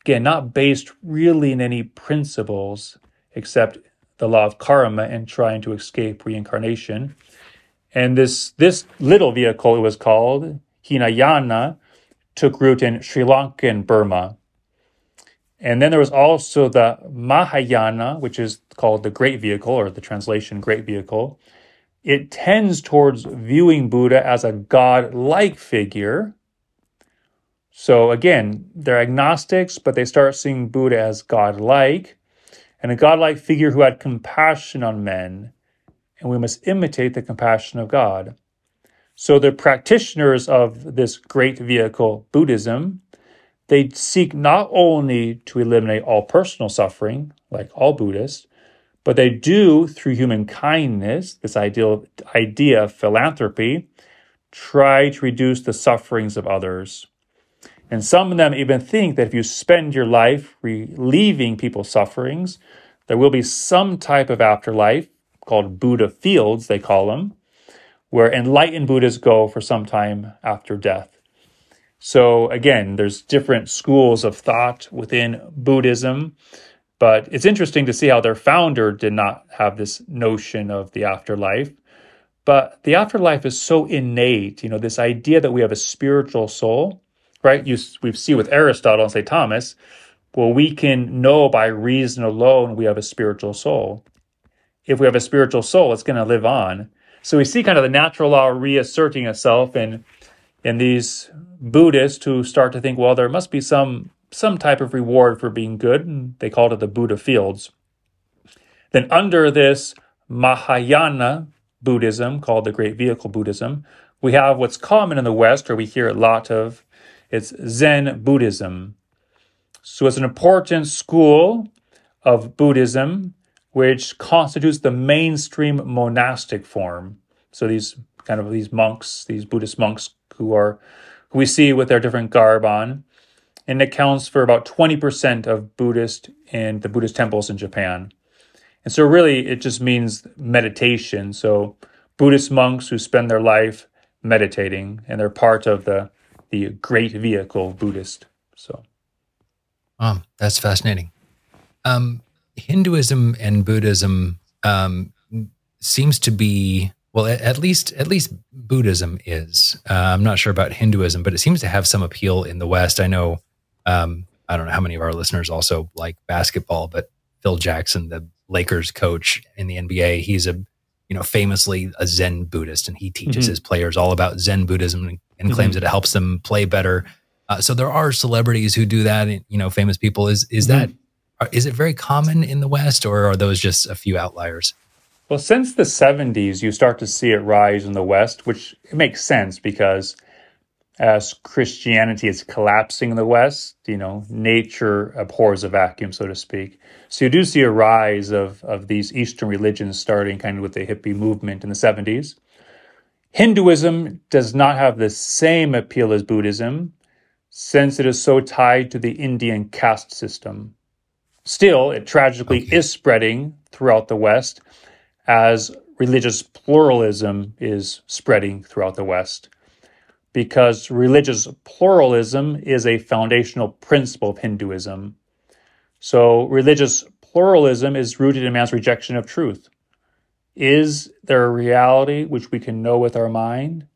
Again, not based really in any principles except the law of karma and trying to escape reincarnation. And this this little vehicle it was called Hinayana took root in Sri Lanka and Burma. And then there was also the Mahayana, which is called the Great Vehicle, or the translation Great Vehicle. It tends towards viewing Buddha as a God like figure. So again, they're agnostics, but they start seeing Buddha as God like, and a God like figure who had compassion on men. And we must imitate the compassion of God. So the practitioners of this great vehicle, Buddhism, they seek not only to eliminate all personal suffering, like all Buddhists, but they do, through human kindness, this ideal idea of philanthropy, try to reduce the sufferings of others. And some of them even think that if you spend your life relieving people's sufferings, there will be some type of afterlife called Buddha fields, they call them, where enlightened Buddhas go for some time after death. So again, there's different schools of thought within Buddhism, But it's interesting to see how their founder did not have this notion of the afterlife. But the afterlife is so innate, you know, this idea that we have a spiritual soul, right? You, we see with Aristotle and St. Thomas, well, we can know by reason alone we have a spiritual soul. If we have a spiritual soul, it's going to live on. So we see kind of the natural law reasserting itself in in these Buddhists who start to think, well, there must be some some type of reward for being good, and they called it the Buddha fields. Then under this Mahayana Buddhism, called the Great Vehicle Buddhism, we have what's common in the West, or we hear a lot of, it's Zen Buddhism. So it's an important school of Buddhism which constitutes the mainstream monastic form. So these kind of these monks, these Buddhist monks who are who we see with their different garb on, and it accounts for about 20% of Buddhist and the Buddhist temples in Japan. And so really it just means meditation. So Buddhist monks who spend their life meditating and they're part of the the great vehicle Buddhist. So um, that's fascinating. Um, Hinduism and Buddhism um, seems to be well, at least at least Buddhism is. Uh, I'm not sure about Hinduism, but it seems to have some appeal in the West. I know. Um, I don't know how many of our listeners also like basketball, but Phil Jackson, the Lakers coach in the NBA, he's a you know famously a Zen Buddhist, and he teaches mm-hmm. his players all about Zen Buddhism and, and mm-hmm. claims that it helps them play better. Uh, so there are celebrities who do that, you know, famous people. Is is mm-hmm. that is it very common in the West, or are those just a few outliers? Well, since the 70s, you start to see it rise in the West, which makes sense because as Christianity is collapsing in the West, you know, nature abhors a vacuum, so to speak. So you do see a rise of, of these Eastern religions starting kind of with the hippie movement in the 70s. Hinduism does not have the same appeal as Buddhism since it is so tied to the Indian caste system. Still, it tragically okay. is spreading throughout the West as religious pluralism is spreading throughout the West. Because religious pluralism is a foundational principle of Hinduism. So, religious pluralism is rooted in man's rejection of truth. Is there a reality which we can know with our mind?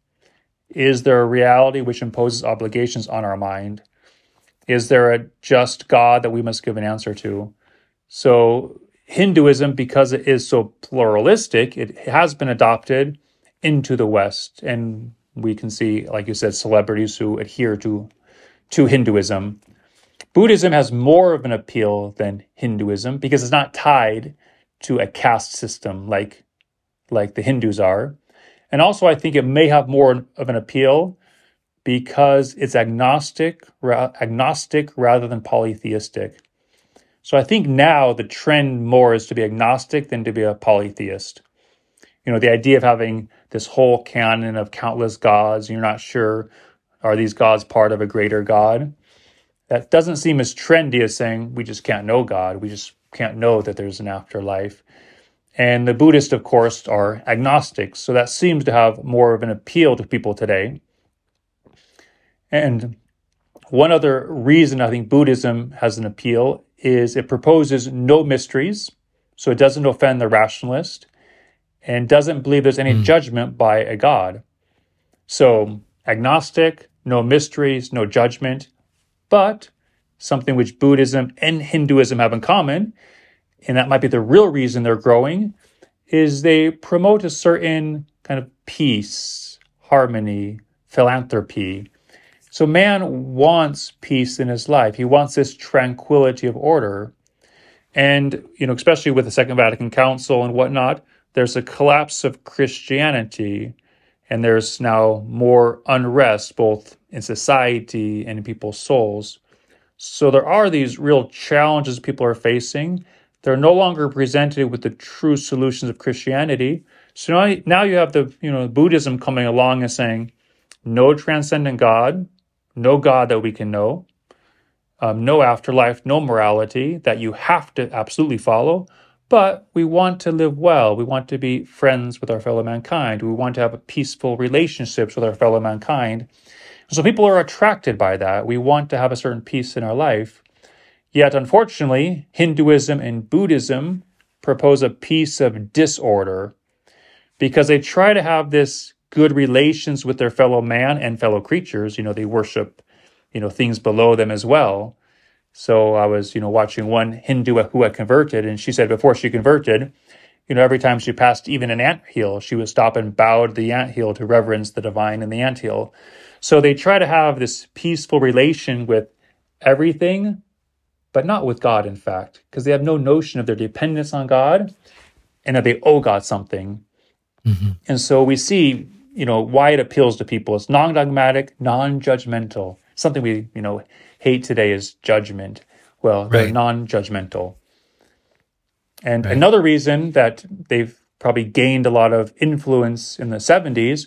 Is there a reality which imposes obligations on our mind? Is there a just God that we must give an answer to? So, Hinduism, because it is so pluralistic, it has been adopted into the West. And we can see, like you said, celebrities who adhere to, to Hinduism. Buddhism has more of an appeal than Hinduism because it's not tied to a caste system like, like the Hindus are. And also, I think it may have more of an appeal because it's agnostic, ra- agnostic rather than polytheistic. So I think now the trend more is to be agnostic than to be a polytheist. You know, the idea of having this whole canon of countless gods, you're not sure are these gods part of a greater God? That doesn't seem as trendy as saying we just can't know God. We just can't know that there's an afterlife. And the Buddhists, of course, are agnostics. So that seems to have more of an appeal to people today. And one other reason I think Buddhism has an appeal is it proposes no mysteries, so it doesn't offend the rationalist and doesn't believe there's any mm. judgment by a God. So, agnostic, no mysteries, no judgment, but something which Buddhism and Hinduism have in common, and that might be the real reason they're growing, is they promote a certain kind of peace, harmony, philanthropy, so man wants peace in his life. He wants this tranquility of order. And, you know, especially with the Second Vatican Council and whatnot, there's a collapse of Christianity and there's now more unrest both in society and in people's souls. So there are these real challenges people are facing. They're no longer presented with the true solutions of Christianity. So now, now you have the, you know, Buddhism coming along and saying, no transcendent God, no God that we can know, um, no afterlife, no morality that you have to absolutely follow. But we want to live well. We want to be friends with our fellow mankind. We want to have peaceful relationships with our fellow mankind. So people are attracted by that. We want to have a certain peace in our life. Yet, unfortunately, Hinduism and Buddhism propose a peace of disorder because they try to have this good relations with their fellow man and fellow creatures. You know, they worship, you know, things below them as well. So I was, you know, watching one Hindu who had converted, and she said before she converted, you know, every time she passed even an ant hill, she would stop and bow to the ant hill to reverence the divine in the ant hill. So they try to have this peaceful relation with everything, but not with God, in fact, because they have no notion of their dependence on God and that they owe God something. Mm-hmm. And so we see, you know, why it appeals to people. It's non-dogmatic, non-judgmental. Something we, you know, hate today is judgment. Well, they're non-judgmental. And right. another reason that they've probably gained a lot of influence in the 70s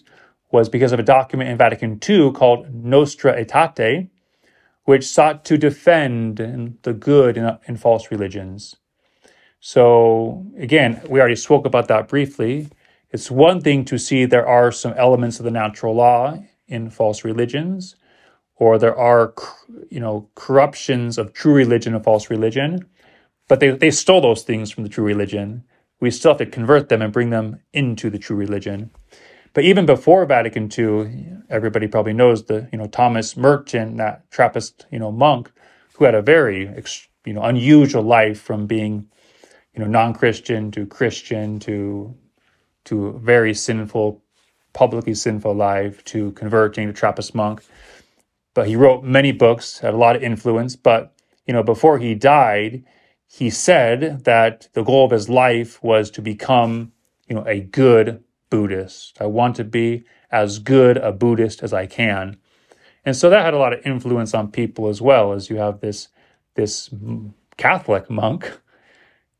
was because of a document in Vatican II called Nostra Aetate, which sought to defend the good in, in uh, false religions. So, again, we already spoke about that briefly. It's one thing to see there are some elements of the natural law in false religions, or there are, you know, corruptions of true religion and false religion, but they, they stole those things from the true religion. We still have to convert them and bring them into the true religion. But even before Vatican II, everybody probably knows the you know Thomas Merton, that Trappist you know monk, who had a very you know unusual life from being you know non-Christian to Christian to to very sinful, publicly sinful life to converting to Trappist monk. But he wrote many books, had a lot of influence. But you know before he died, he said that the goal of his life was to become you know a good Buddhist. I want to be as good a Buddhist as I can. And so that had a lot of influence on people as well, as you have this, this Catholic monk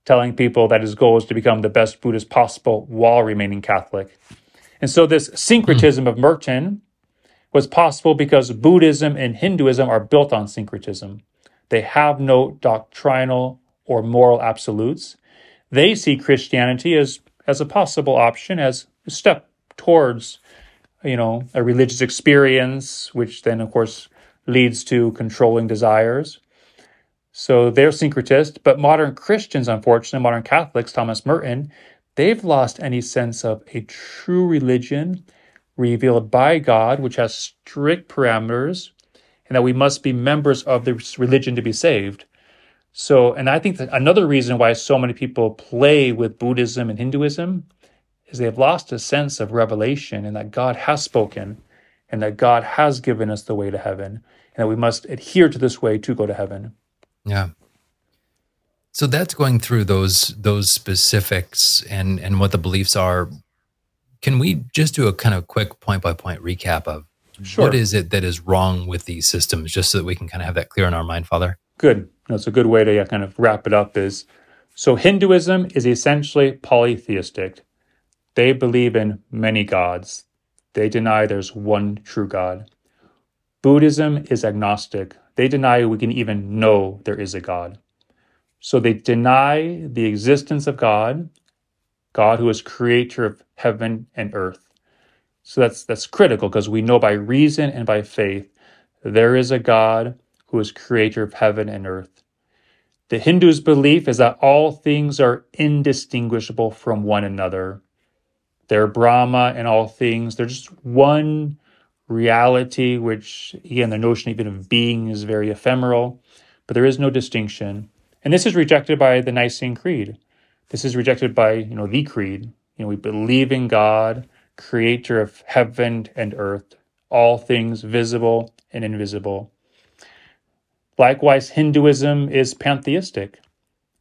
telling people that his goal is to become the best Buddhist possible while remaining Catholic. And so this syncretism mm. of Merton was possible because Buddhism and Hinduism are built on syncretism. They have no doctrinal or moral absolutes. They see Christianity as, as a possible option, as a step towards you know a religious experience which then of course leads to controlling desires so they're syncretist but modern christians unfortunately modern catholics thomas merton they've lost any sense of a true religion revealed by god which has strict parameters and that we must be members of this religion to be saved so and i think that another reason why so many people play with buddhism and hinduism is they have lost a sense of revelation and that God has spoken and that God has given us the way to heaven and that we must adhere to this way to go to heaven. Yeah. So that's going through those those specifics and and what the beliefs are. Can we just do a kind of quick point by point recap of sure. what is it that is wrong with these systems, just so that we can kind of have that clear in our mind, Father? Good. That's a good way to kind of wrap it up. Is so Hinduism is essentially polytheistic. They believe in many gods. They deny there's one true God. Buddhism is agnostic. They deny we can even know there is a God. So they deny the existence of God, God who is creator of heaven and earth. So that's that's critical because we know by reason and by faith there is a God who is creator of heaven and earth. The Hindus' belief is that all things are indistinguishable from one another. They're Brahma and all things. They're just one reality, which, again, the notion even of being is very ephemeral, but there is no distinction. And this is rejected by the Nicene Creed. This is rejected by, you know, the Creed. You know, we believe in God, creator of heaven and earth, all things visible and invisible. Likewise, Hinduism is pantheistic.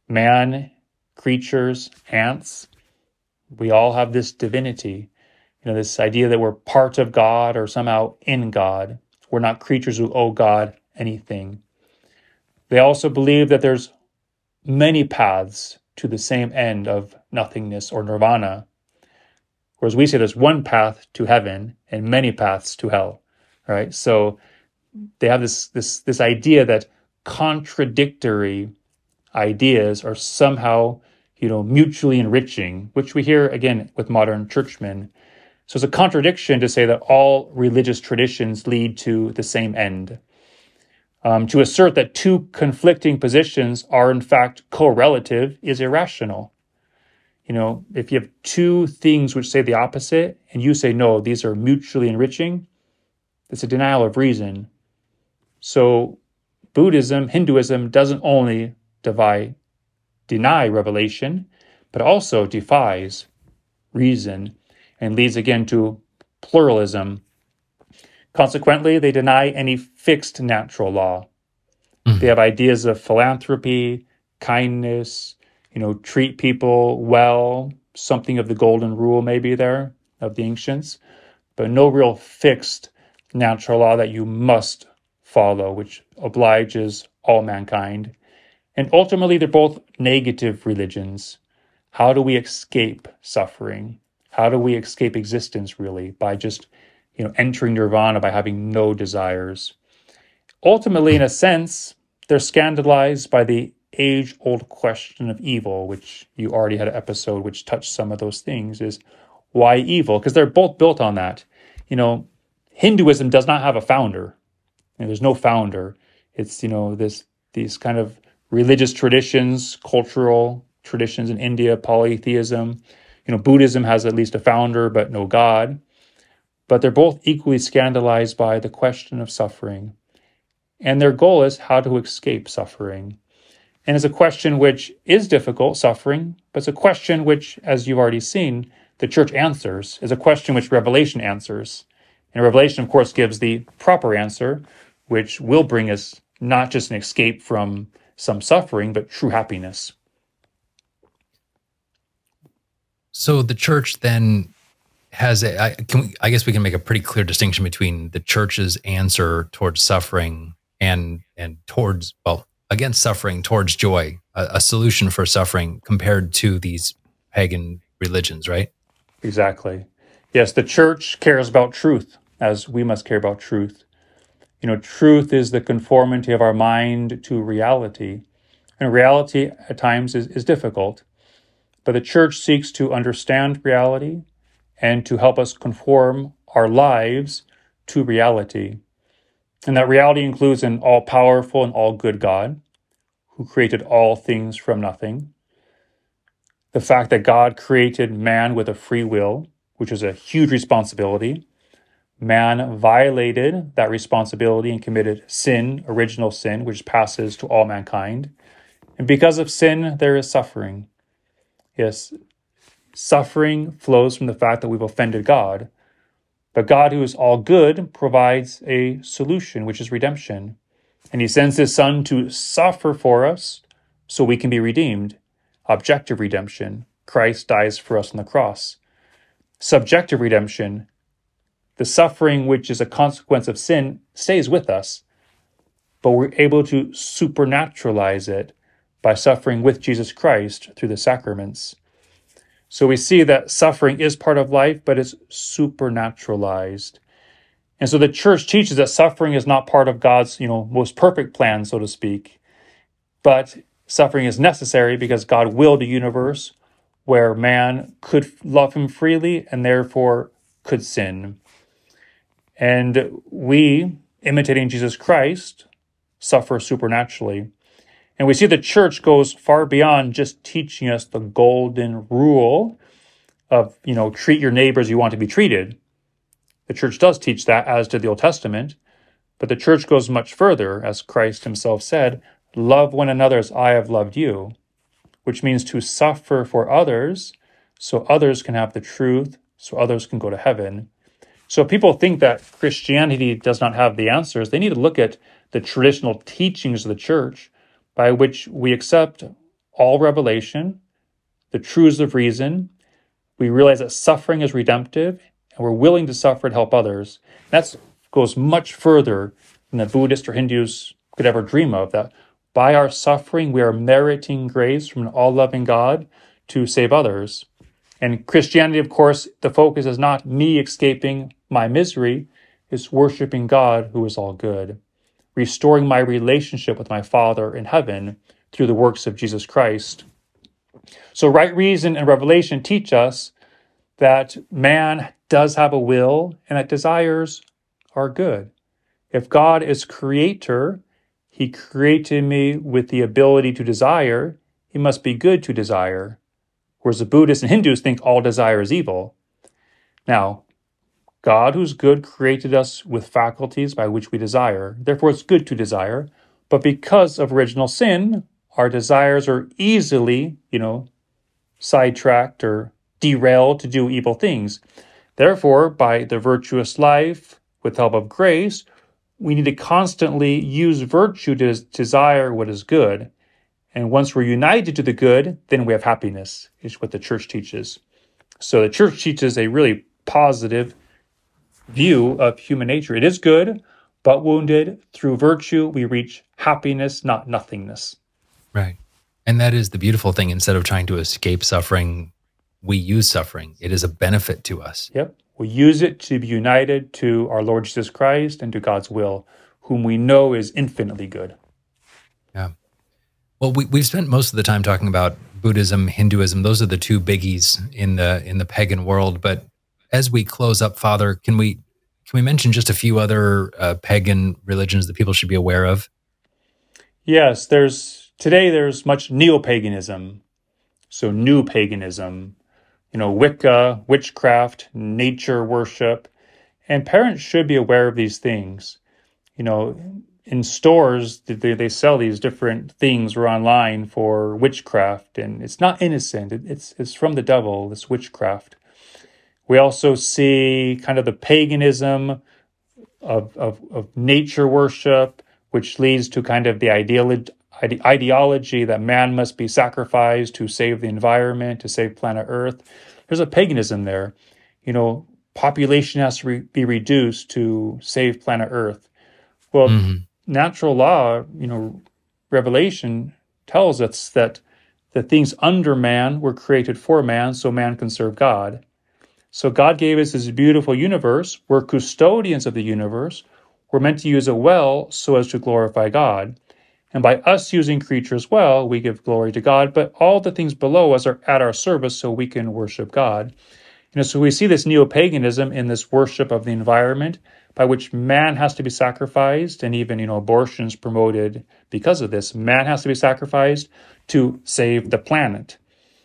Man, creatures, ants, we all have this divinity, you know, this idea that we're part of God or somehow in God. We're not creatures who owe God anything. They also believe that there's many paths to the same end of nothingness or nirvana. Whereas we say there's one path to heaven and many paths to hell. Right? So they have this this this idea that contradictory ideas are somehow you know, mutually enriching, which we hear again with modern churchmen. So it's a contradiction to say that all religious traditions lead to the same end. Um, to assert that two conflicting positions are in fact correlative is irrational. You know, if you have two things which say the opposite and you say no, these are mutually enriching, it's a denial of reason. So Buddhism, Hinduism doesn't only divide, deny revelation, but also defies reason and leads again to pluralism. Consequently, they deny any fixed natural law. Mm-hmm. They have ideas of philanthropy, kindness, you know, treat people well, something of the golden rule maybe there of the ancients, but no real fixed natural law that you must follow, which obliges all mankind. And ultimately, they're both negative religions. How do we escape suffering? How do we escape existence really? By just, you know, entering nirvana by having no desires. Ultimately, in a sense, they're scandalized by the age old question of evil, which you already had an episode which touched some of those things, is why evil? Because they're both built on that. You know, Hinduism does not have a founder. there's no founder. It's, you know, this these kind of religious traditions, cultural traditions in India, polytheism. You know, Buddhism has at least a founder, but no God. But they're both equally scandalized by the question of suffering. And their goal is how to escape suffering. And it's a question which is difficult, suffering, but it's a question which, as you've already seen, the church answers, is a question which Revelation answers. And Revelation, of course, gives the proper answer, which will bring us not just an escape from some suffering, but true happiness. So the church then has a, I, we, I guess we can make a pretty clear distinction between the church's answer towards suffering and and towards well against suffering towards joy, a, a solution for suffering compared to these pagan religions, right? Exactly. Yes, the church cares about truth as we must care about truth. You know, truth is the conformity of our mind to reality. And reality at times is, is difficult. But the church seeks to understand reality and to help us conform our lives to reality. And that reality includes an all powerful and all good God who created all things from nothing. The fact that God created man with a free will, which is a huge responsibility. Man violated that responsibility and committed sin, original sin, which passes to all mankind. And because of sin, there is suffering. Yes, suffering flows from the fact that we've offended God. But God, who is all good, provides a solution, which is redemption. And he sends his son to suffer for us so we can be redeemed. Objective redemption. Christ dies for us on the cross. Subjective redemption. The suffering which is a consequence of sin stays with us, but we're able to supernaturalize it by suffering with Jesus Christ through the sacraments. So we see that suffering is part of life, but it's supernaturalized. And so the church teaches that suffering is not part of God's, you know, most perfect plan, so to speak. But suffering is necessary because God willed a universe where man could love him freely and therefore could sin. And we, imitating Jesus Christ, suffer supernaturally. And we see the church goes far beyond just teaching us the golden rule of, you know, treat your neighbors you want to be treated. The church does teach that, as did the Old Testament. But the church goes much further, as Christ himself said, love one another as I have loved you, which means to suffer for others so others can have the truth, so others can go to heaven. So people think that Christianity does not have the answers, they need to look at the traditional teachings of the church by which we accept all revelation, the truths of reason. We realize that suffering is redemptive, and we're willing to suffer to help others. That goes much further than the Buddhists or Hindus could ever dream of. That by our suffering, we are meriting grace from an all loving God to save others. And Christianity, of course, the focus is not me escaping my misery, it's worshiping God who is all good restoring my relationship with my Father in heaven through the works of Jesus Christ. So, right reason and revelation teach us that man does have a will and that desires are good. If God is creator He created me with the ability to desire. He must be good to desire. Whereas the Buddhists and Hindus think all desire is evil. Now, God, who's good, created us with faculties by which we desire. Therefore, it's good to desire. But because of original sin, our desires are easily, you know, sidetracked or derailed to do evil things. Therefore, by the virtuous life, with help of grace, we need to constantly use virtue to desire what is good. And once we're united to the good, then we have happiness, is what the church teaches. So the church teaches a really positive view of human nature. It is good, but wounded. Through virtue, we reach happiness, not nothingness. Right. And that is the beautiful thing. Instead of trying to escape suffering, we use suffering. It is a benefit to us. Yep. We use it to be united to our Lord Jesus Christ and to God's will, whom we know is infinitely good. Yeah. Well, we, we've spent most of the time talking about Buddhism, Hinduism. Those are the two biggies in the in the pagan world. But as we close up, Father, can we can we mention just a few other uh, pagan religions that people should be aware of? Yes, there's today there's much neo-paganism, so new paganism, you know, Wicca, witchcraft, nature worship, and parents should be aware of these things. You know, in stores they, they sell these different things or online for witchcraft, and it's not innocent. it's it's from the devil. This witchcraft. We also see kind of the paganism of, of, of nature worship, which leads to kind of the ideology, ideology that man must be sacrificed to save the environment, to save planet Earth. There's a paganism there. You know, population has to re- be reduced to save planet Earth. Well, mm-hmm. natural law, you know, Revelation tells us that the things under man were created for man so man can serve God. So God gave us this beautiful universe. We're custodians of the universe. We're meant to use it well so as to glorify God. And by us using creatures well, we give glory to God, but all the things below us are at our service so we can worship God. You know, so we see this neo-paganism in this worship of the environment by which man has to be sacrificed and even, you know, abortions promoted because of this. Man has to be sacrificed to save the planet.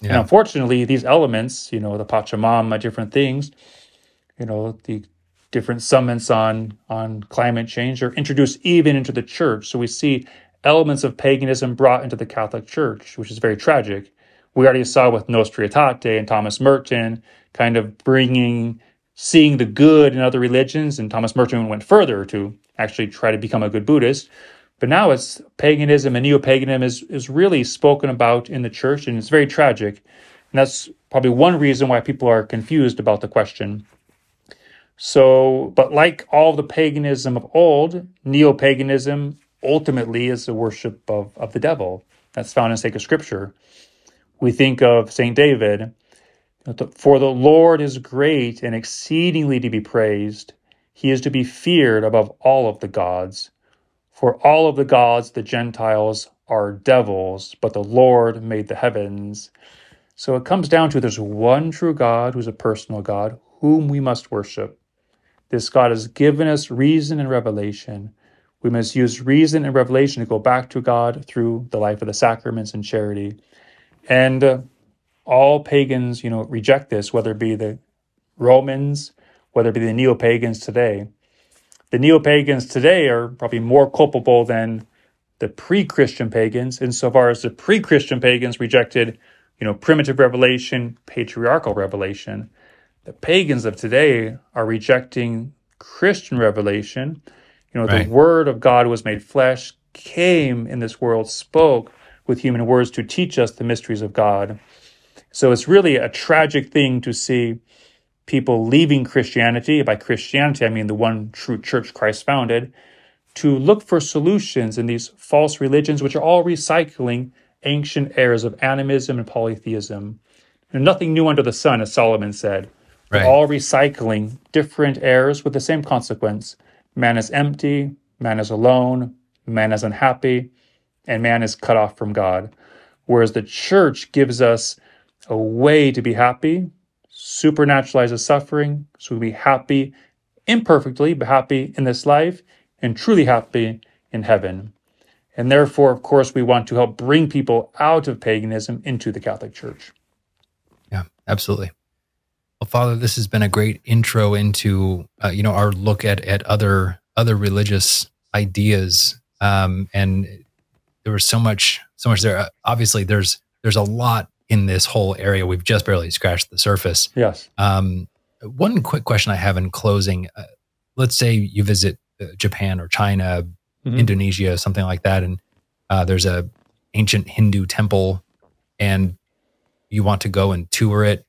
Yeah. And unfortunately, these elements, you know, the Pachamama, different things, you know, the different summits on on climate change are introduced even into the church. So we see elements of paganism brought into the Catholic Church, which is very tragic. We already saw with Nostra Aetate and Thomas Merton kind of bringing, seeing the good in other religions, and Thomas Merton went further to actually try to become a good Buddhist. But now it's paganism and neo-paganism is, is really spoken about in the church, and it's very tragic. And that's probably one reason why people are confused about the question. So, but like all the paganism of old, neo-paganism ultimately is the worship of, of the devil. That's found in sacred scripture. We think of St. David, for the Lord is great and exceedingly to be praised. He is to be feared above all of the gods. For all of the gods, the Gentiles, are devils, but the Lord made the heavens. So it comes down to there's one true God who's a personal God, whom we must worship. This God has given us reason and revelation. We must use reason and revelation to go back to God through the life of the sacraments and charity. And uh, all pagans, you know, reject this, whether it be the Romans, whether it be the neo pagans today. The neo pagans today are probably more culpable than the pre Christian pagans, insofar as the pre Christian pagans rejected, you know, primitive revelation, patriarchal revelation. The pagans of today are rejecting Christian revelation you know, right. the Word of God was made flesh, came in this world, spoke with human words to teach us the mysteries of God. So it's really a tragic thing to see people leaving Christianity. By Christianity, I mean the one true church Christ founded, to look for solutions in these false religions, which are all recycling ancient errors of animism and polytheism. And nothing new under the sun, as Solomon said. Right. all recycling different errors with the same consequence. Man is empty, man is alone, man is unhappy, and man is cut off from God. Whereas the church gives us a way to be happy, supernaturalizes suffering, so we'll be happy imperfectly, but happy in this life, and truly happy in heaven. And therefore, of course, we want to help bring people out of paganism into the Catholic Church. Yeah, absolutely. Well, Father, this has been a great intro into uh, you know our look at at other other religious ideas, um, and there was so much so much there. Uh, obviously, there's there's a lot in this whole area. We've just barely scratched the surface. Yes. Um, one quick question I have in closing: uh, Let's say you visit uh, Japan or China, mm-hmm. Indonesia, something like that, and uh, there's a ancient Hindu temple, and you want to go and tour it.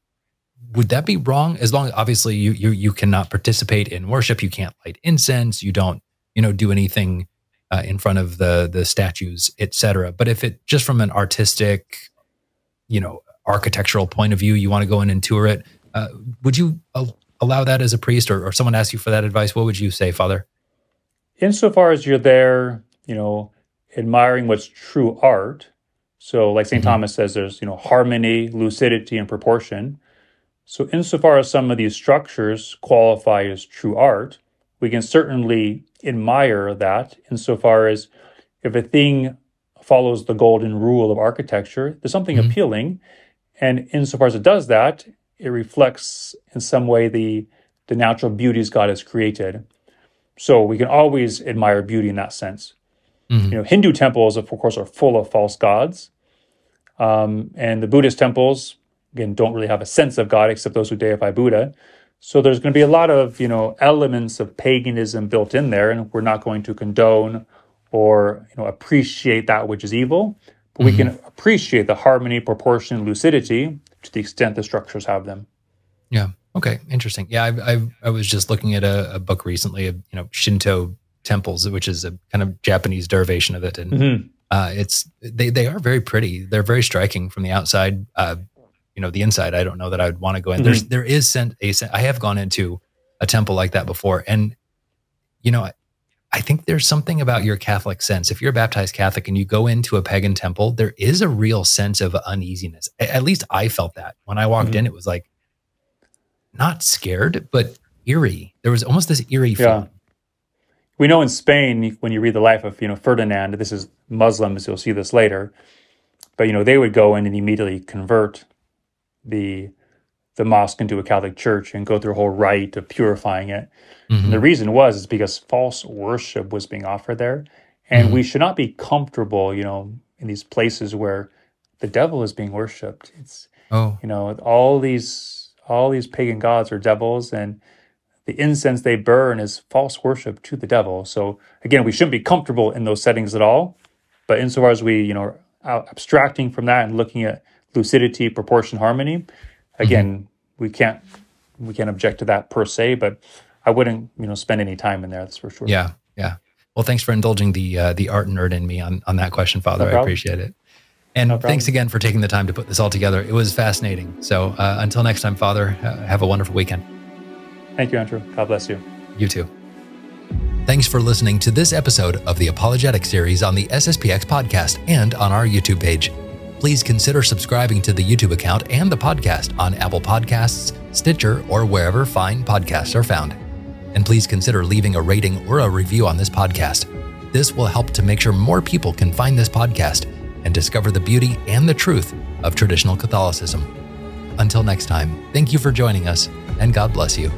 Would that be wrong? As long as obviously you you you cannot participate in worship, you can't light incense, you don't you know do anything uh, in front of the the statues, etc. But if it just from an artistic, you know, architectural point of view, you want to go in and tour it, uh, would you allow that as a priest, or, or someone ask you for that advice? What would you say, Father? Insofar as you're there, you know, admiring what's true art. So, like saint mm-hmm. Thomas says, there's you know harmony, lucidity, and proportion. So, insofar as some of these structures qualify as true art, we can certainly admire that. Insofar as if a thing follows the golden rule of architecture, there's something mm-hmm. appealing, and insofar as it does that, it reflects in some way the the natural beauties God has created. So we can always admire beauty in that sense. Mm-hmm. You know, Hindu temples, of course, are full of false gods, um, and the Buddhist temples again don't really have a sense of God except those who deify Buddha. So there's going to be a lot of you know elements of paganism built in there, and we're not going to condone or you know appreciate that which is evil, but mm-hmm. we can appreciate the harmony, proportion, lucidity to the extent the structures have them. Yeah. Okay. Interesting. Yeah. I, I, I was just looking at a, a, book recently of, you know, Shinto temples, which is a kind of Japanese derivation of it. And mm-hmm. uh, it's, they, they are very pretty. They're very striking from the outside. Uh, you know, the inside, I don't know that I would want to go in. Mm-hmm. There's, there is sent a, I have gone into a temple like that before. And, you know, I think there's something about your Catholic sense. If you're a baptized Catholic and you go into a pagan temple, there is a real sense of uneasiness. At least I felt that when I walked mm-hmm. in. It was like not scared, but eerie. There was almost this eerie feeling. Yeah. We know in Spain, when you read the life of you know Ferdinand, this is Muslims. You'll see this later, but you know they would go in and immediately convert the the mosque into a Catholic church and go through a whole rite of purifying it. Mm-hmm. the reason was is because false worship was being offered there, and mm-hmm. we should not be comfortable, you know, in these places where the devil is being worshipped. It's oh. you know all these all these pagan gods are devils, and the incense they burn is false worship to the devil. So again, we shouldn't be comfortable in those settings at all. But insofar as we, you know, abstracting from that and looking at lucidity, proportion, harmony, again, mm-hmm. we can't we can't object to that per se, but I wouldn't you know spend any time in there. That's for sure. Yeah, yeah. Well, thanks for indulging the uh, the art nerd in me on on that question, Father. No I appreciate it. And no thanks again for taking the time to put this all together. It was fascinating. So uh, until next time, Father, uh, have a wonderful weekend. Thank you, Andrew. God bless you. You too. Thanks for listening to this episode of the Apologetic series on the SSPX podcast and on our YouTube page please consider subscribing to the YouTube account and the podcast on Apple Podcasts, Stitcher, or wherever fine podcasts are found. And please consider leaving a rating or a review on this podcast. This will help to make sure more people can find this podcast and discover the beauty and the truth of traditional Catholicism. Until next time, thank you for joining us, and God bless you.